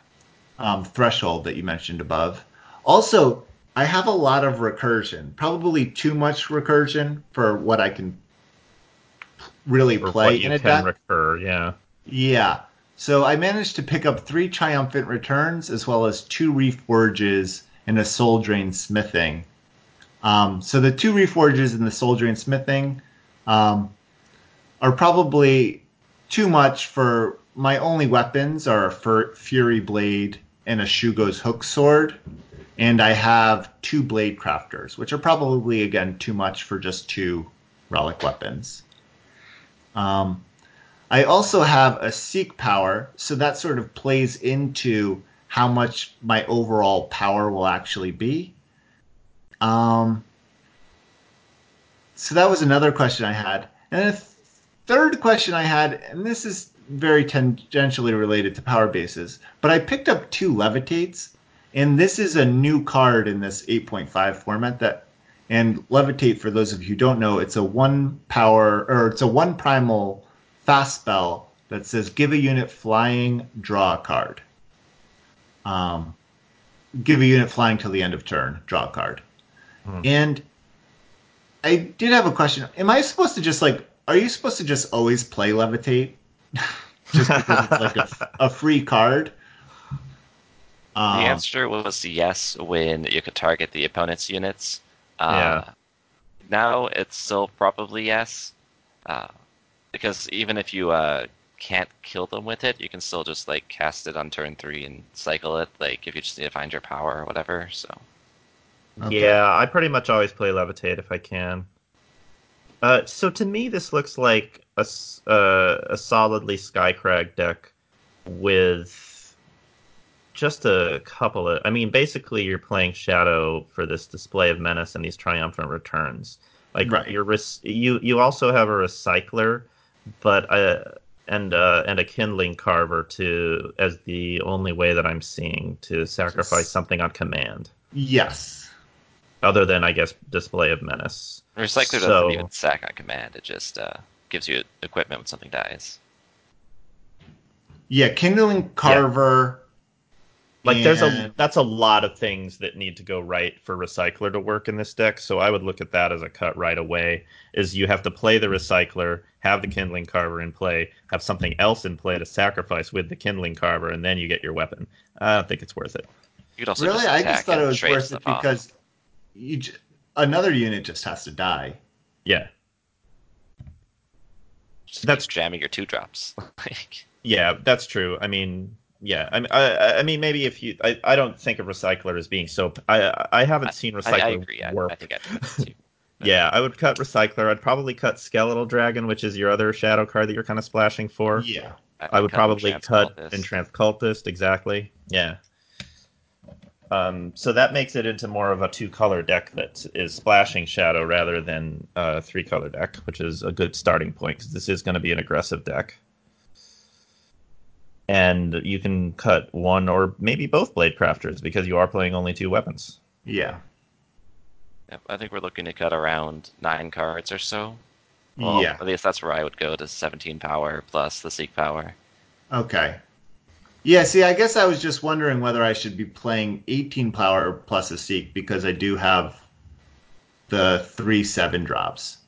um, threshold that you mentioned above. Also, I have a lot of recursion, probably too much recursion for what I can really Or play in a can deck. recur, yeah. Yeah. So I managed to pick up three triumphant returns as well as two reforges and a soul drain smithing. Um, so the two reforges and the soul drain smithing um, are probably too much for my only weapons are a Fur- fury blade and a Shugo's hook sword, and I have two blade crafters, which are probably again too much for just two relic weapons. Um, I also have a seek power, so that sort of plays into how much my overall power will actually be. Um, so that was another question I had. And a th- third question I had, and this is very tangentially related to power bases, but I picked up two levitates, and this is a new card in this 8.5 format that and levitate for those of you who don't know, it's a one power or it's a one primal fast spell that says give a unit flying, draw a card. Um, give a unit flying till the end of turn, draw a card. Hmm. And I did have a question. Am I supposed to just like? Are you supposed to just always play levitate? [LAUGHS] just because it's like a, a free card? The Um, answer was yes when you could target the opponent's units. Uh, Yeah. Now it's still probably yes, uh, because even if you uh, can't kill them with it, you can still just like cast it on turn three and cycle it. Like if you just need to find your power or whatever. So Okay. Yeah, I pretty much always play levitate if I can. Uh, so to me, this looks like a s- uh, a solidly Skycrag deck with just a couple of. I mean, basically, you're playing Shadow for this display of menace and these triumphant returns. Like Right. you're res- you you also have a recycler, but uh, and uh, and a kindling carver to as the only way that I'm seeing to sacrifice Just- something on command yes. other than I guess display of menace. Recycler So- doesn't even sack on command. It just uh, gives you equipment when something dies. Yeah, kindling carver. Like there's a that's a lot of things that need to go right for recycler to work in this deck. So I would look at that as a cut right away. Is you have to play the recycler, have the kindling carver in play, have something else in play to sacrifice with the kindling carver, and then you get your weapon. I don't think it's worth it. You could also really, just I just thought it was worth it because you j- another unit just has to die. Yeah, Just that's- jamming your two drops. [LAUGHS] like, yeah, that's true. I mean, yeah, I mean, I, I mean, maybe if you, I, I don't think of recycler as being so. I, I haven't seen recycler I agree. Work I think I too. [LAUGHS] Yeah, I would cut Recycler. I'd probably cut Skeletal Dragon, which is your other shadow card that you're kind of splashing for. Yeah. I would cut probably cut Cultist. Entranced Cultist, exactly. Yeah. Um, so that makes it into more of a two color deck that is splashing shadow rather than a three color deck, which is a good starting point because this is going to be an aggressive deck. And you can cut one or maybe both Blade Crafters because you are playing only two weapons. Yeah. Yep, I think we're looking to cut around nine cards or so. Well, yeah. At least that's where I would go to 17 power plus the Seek power. Okay. Yeah, see, I guess I was just wondering whether I should be playing 18 power plus a seek because I do have the three seven drops.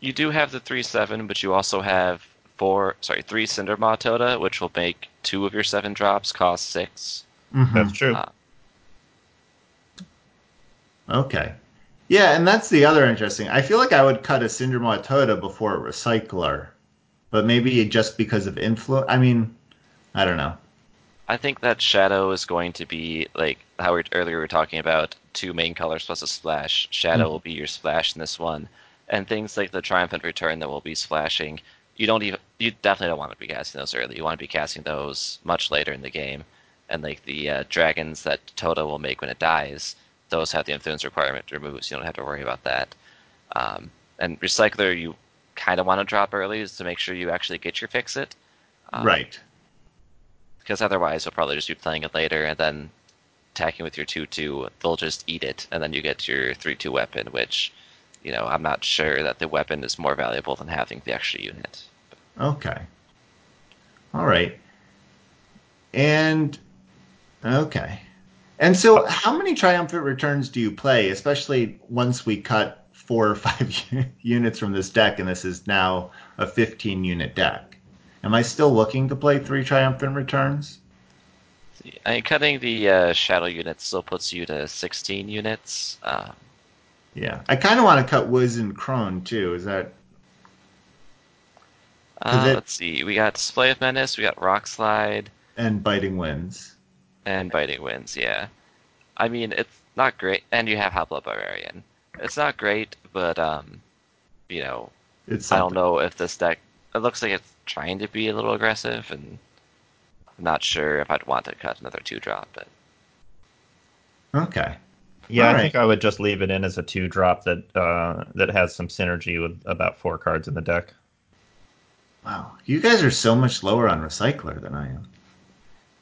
You do have the 3 7, but you also have four, sorry, three Cinder Maw Toda, which will make two of your seven drops cost six. Mhm. That's true. Uh, Okay. Yeah, and that's the other interesting. I feel like I would cut a Cindermaw Toda before a Recycler, but maybe just because of influence. I mean, I don't know. I think that Shadow is going to be like how we earlier we were talking about two main colors plus a splash. Shadow Mhm. will be your splash in this one, and things like the Triumphant Return that will be splashing. You don't even you definitely don't want to be casting those early. You want to be casting those much later in the game, and like the uh, dragons that Toda will make when it dies. Those have the influence requirement removed, so you don't have to worry about that. Um, and Recycler, you kind of want to drop early is to make sure you actually get your fix it. Um, right. because otherwise you'll probably just be playing it later and then attacking with your 2-2 they'll just eat it and then you get your 3-2 weapon which you know i'm not sure that the weapon is more valuable than having the extra unit Okay. All right. And okay. And so, how many triumphant returns do you play, especially once we cut four or [LAUGHS] five units from this deck, and this is now a 15 unit deck? Am I still looking to play three triumphant returns? I mean, cutting the uh, shadow unit still puts you to 16 units um, Yeah. I kind of want to cut Wiz and Crone too. Is that uh, it- let's see we got display of menace we got rock slide and Biting Winds? and biting winds yeah i mean it's not great and you have Howlblood barbarian it's not great but um you know It's I don't know if this deck. It looks like it's trying to be a little aggressive, and I'm not sure if I'd want to cut another two drop. But Okay. Yeah, All I right. think I would just leave it in as a two drop that uh, that has some synergy with about four cards in the deck. Wow. You guys are so much lower on Recycler than I am.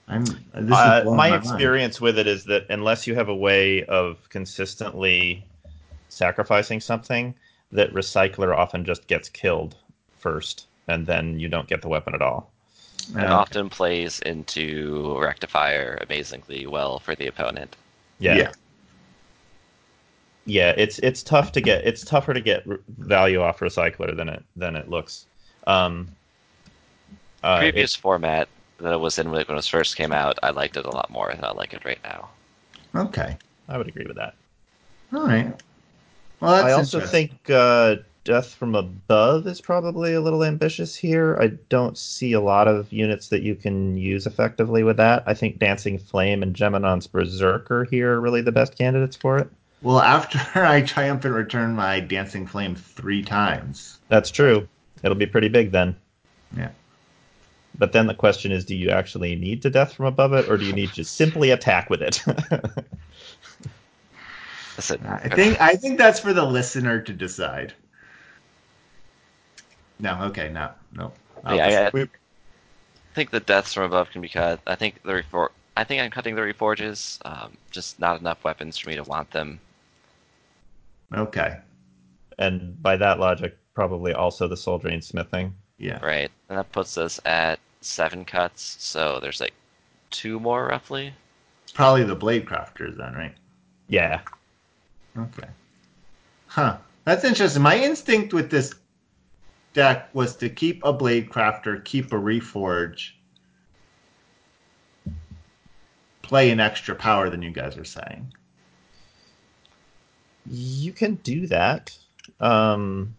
I'm. This Uh, blowing my mind. experience with it is that unless you have a way of consistently sacrificing something, that recycler often just gets killed first, and then you don't get the weapon at all. it Yeah. often plays into rectifier amazingly well for the opponent. Yeah. Yeah. Yeah, it's it's tough to get. It's tougher to get value off recycler than it than it looks. Um, uh, Previous it- format that it was in when it first came out, I liked it a lot more than I like it right now. Okay. I would agree with that. All right. Well, that's I also think uh, Death from Above is probably a little ambitious here. I don't see a lot of units that you can use effectively with that. I think Dancing Flame and Geminon's Berserker here are really the best candidates for it. Well, after [LAUGHS] I triumphant return my dancing flame three times. That's true. It'll be pretty big then. Yeah. But then the question is, do you actually need to Death from Above it, or do you need to simply attack with it? [LAUGHS] Listen, I think I think that's for the listener to decide. No. Okay. No. No. I'll Yeah, I, I think the deaths from above can be cut. I think the refor- I think I'm cutting the reforges. Um, just not enough weapons for me to want them. Okay. and by that logic, probably also the Soul Drain Smithing. Yeah. Right, and that puts us at seven cuts. So there's like two more roughly. It's probably the blade crafters then, right? Yeah. Okay. Huh. That's interesting. My instinct with this deck was to keep a blade crafter, keep a reforge, play an extra power than you guys are saying. You can do that. Um,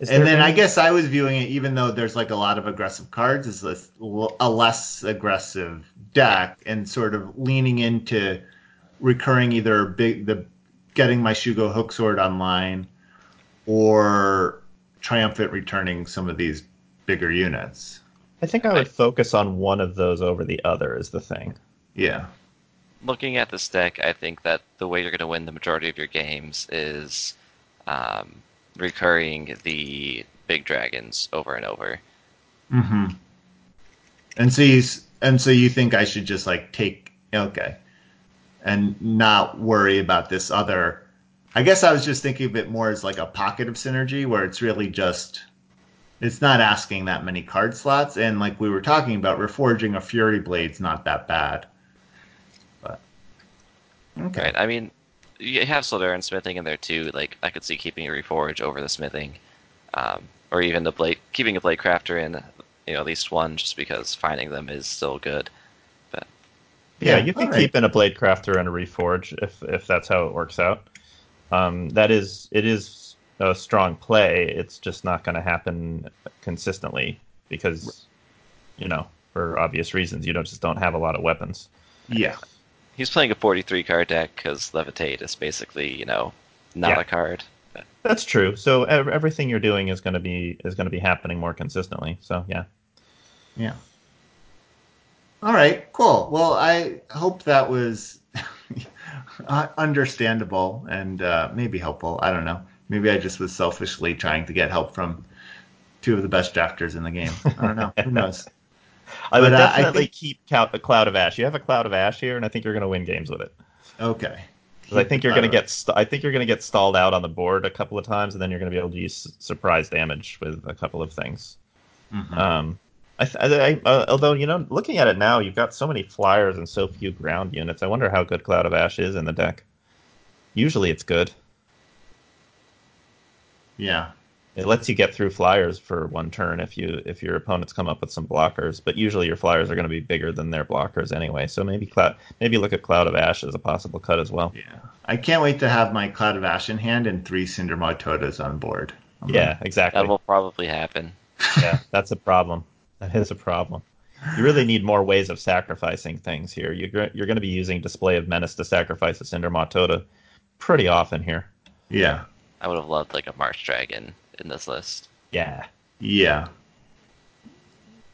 is and there then I guess I was viewing it, even though there's like a lot of aggressive cards, as less- a less aggressive deck, and sort of leaning into recurring either big the getting my Shugo hook sword online, or triumphant returning some of these bigger units. I think I would focus on one of those over the other. Is the thing. Yeah. Looking at this deck, I think that the way you're going to win the majority of your games is um, recurring the big dragons over and over. Mm-hmm. And so you and so you think I should just like take okay. and not worry about this other. I guess I was just thinking of it more as like a pocket of synergy where it's really just it's not asking that many card slots and like we were talking about reforging a fury blade's not that bad but okay Right. I mean, you have Solder and smithing in there too. Like I could see keeping a reforge over the smithing, um, or even the blade keeping a blade crafter in, you know, at least one, just because finding them is still good. But Yeah, Yeah, you can alright. keep in a blade crafter and a reforge if if that's how it works out. Um, that is, it is a strong play. It's just not going to happen consistently because, you know, for obvious reasons, you don't just don't have a lot of weapons. yeah he's playing a 43 card deck because levitate is basically, you know, not Yeah. a card. But That's true. So ev- everything you're doing is going to be is going to be happening more consistently. So yeah, yeah. All right. Cool. Well i hope that was [LAUGHS] uh, understandable and uh, maybe helpful. I don't know. Maybe i just was selfishly trying to get help from two of the best drafters in the game. I don't know. Who [LAUGHS] knows I would But, uh, I definitely think- keep count a cloud of ash. You have a cloud of ash here, and I think you're going to win games with it. okay I think you're going to get st- I think you're going to get stalled out on the board a couple of times, and then you're going to be able to use surprise damage with a couple of things. mhm. Um, I, I, I uh, although you know, looking at it now, you've got so many flyers and so few ground units. I wonder how good Cloud of Ash is in the deck. Usually, it's good. yeah It lets you get through flyers for one turn if you if your opponents come up with some blockers. But usually, your flyers are going to be bigger than their blockers anyway. So maybe cloud maybe look at Cloud of Ash as a possible cut as well. Yeah. I can't wait to have my Cloud of Ash in hand and three Cinder Totas on board. I'm Yeah, exactly. that will probably happen. [LAUGHS] yeah, that's a problem. That is a problem. You really need more ways of sacrificing things here. You're, you're going to be using Display of Menace to sacrifice a Cinder Tota pretty often here. Yeah. I would have loved like a March Dragon in this list. Yeah. Yeah.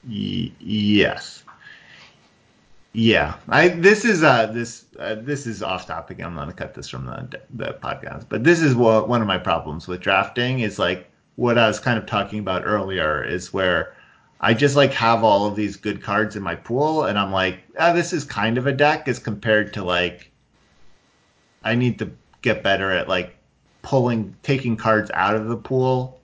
Y- yes. Yeah. I this is uh this uh, this is off topic. I'm going to cut this from the the podcast. But this is what one of my problems with drafting is like what I was kind of talking about earlier is where I just like have all of these good cards in my pool and I'm like, ah, this is kind of a deck as compared to like I need to get better at like pulling taking cards out of the pool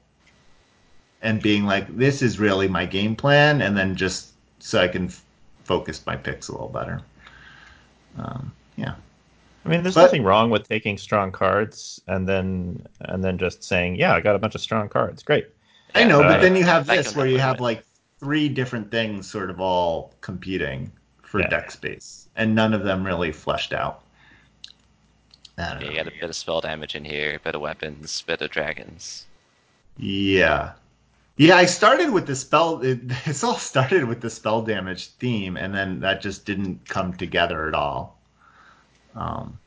and being like, this is really my game plan, and then just so I can f- focus my picks a little better. Um, yeah, I mean, there's But- nothing wrong with taking strong cards and then and then just saying, "Yeah, I got a bunch of strong cards. Great." I know, uh, but then you have this where you have it. like three different things sort of all competing for Yeah. deck space, and none of them really fleshed out. I don't Yeah, know. you got a bit of spell damage in here, a bit of weapons, bit of dragons. Yeah. Yeah, I started with the spell. It, [LAUGHS] it's all started with the spell damage theme, and then that just didn't come together at all. Um,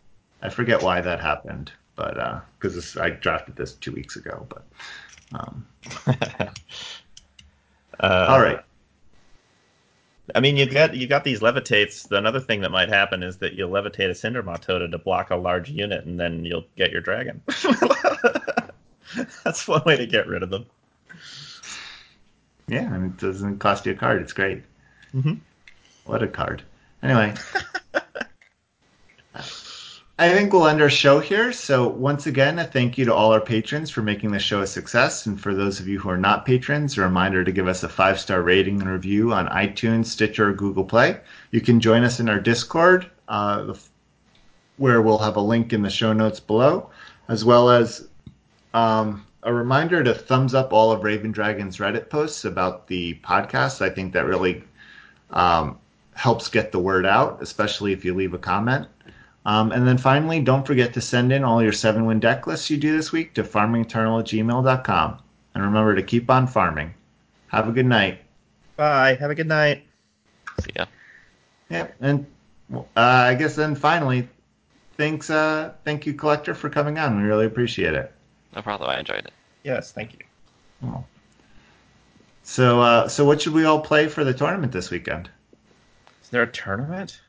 I forget why that happened, but because I drafted this two weeks ago. But um, Uh, [LAUGHS] all right, I mean, you got you got these levitates. The another thing that might happen is that you'll levitate a Cinder Tota to block a large unit, and then you'll get your dragon. [LAUGHS] [LAUGHS] That's one way to get rid of them. yeah, and it doesn't cost you a card. It's great. Mhm. What a card. Anyway. [LAUGHS] I think we'll end our show here. So, once again, a thank you to all our patrons for making the show a success. And for those of you who are not patrons, a reminder to give us a five star rating and review on iTunes, Stitcher, or Google Play. You can join us in our Discord, uh, where we'll have a link in the show notes below, as well as um, a reminder to thumbs up all of Raven Dragon's Reddit posts about the podcast. I think that really um, helps get the word out, especially if you leave a comment. Um, and then finally, don't forget to send in all your seven win deck lists you do this week to farmingeternal at gmail.com. And remember to keep on farming. Have a good night. Bye. Have a good night. See ya. Yep. And uh, I guess then finally, thanks, uh, thank you, Collector, for coming on. We really appreciate it. No problem. I enjoyed it. Yes, thank you. So, uh, so what should we all play for the tournament this weekend? Is there a tournament?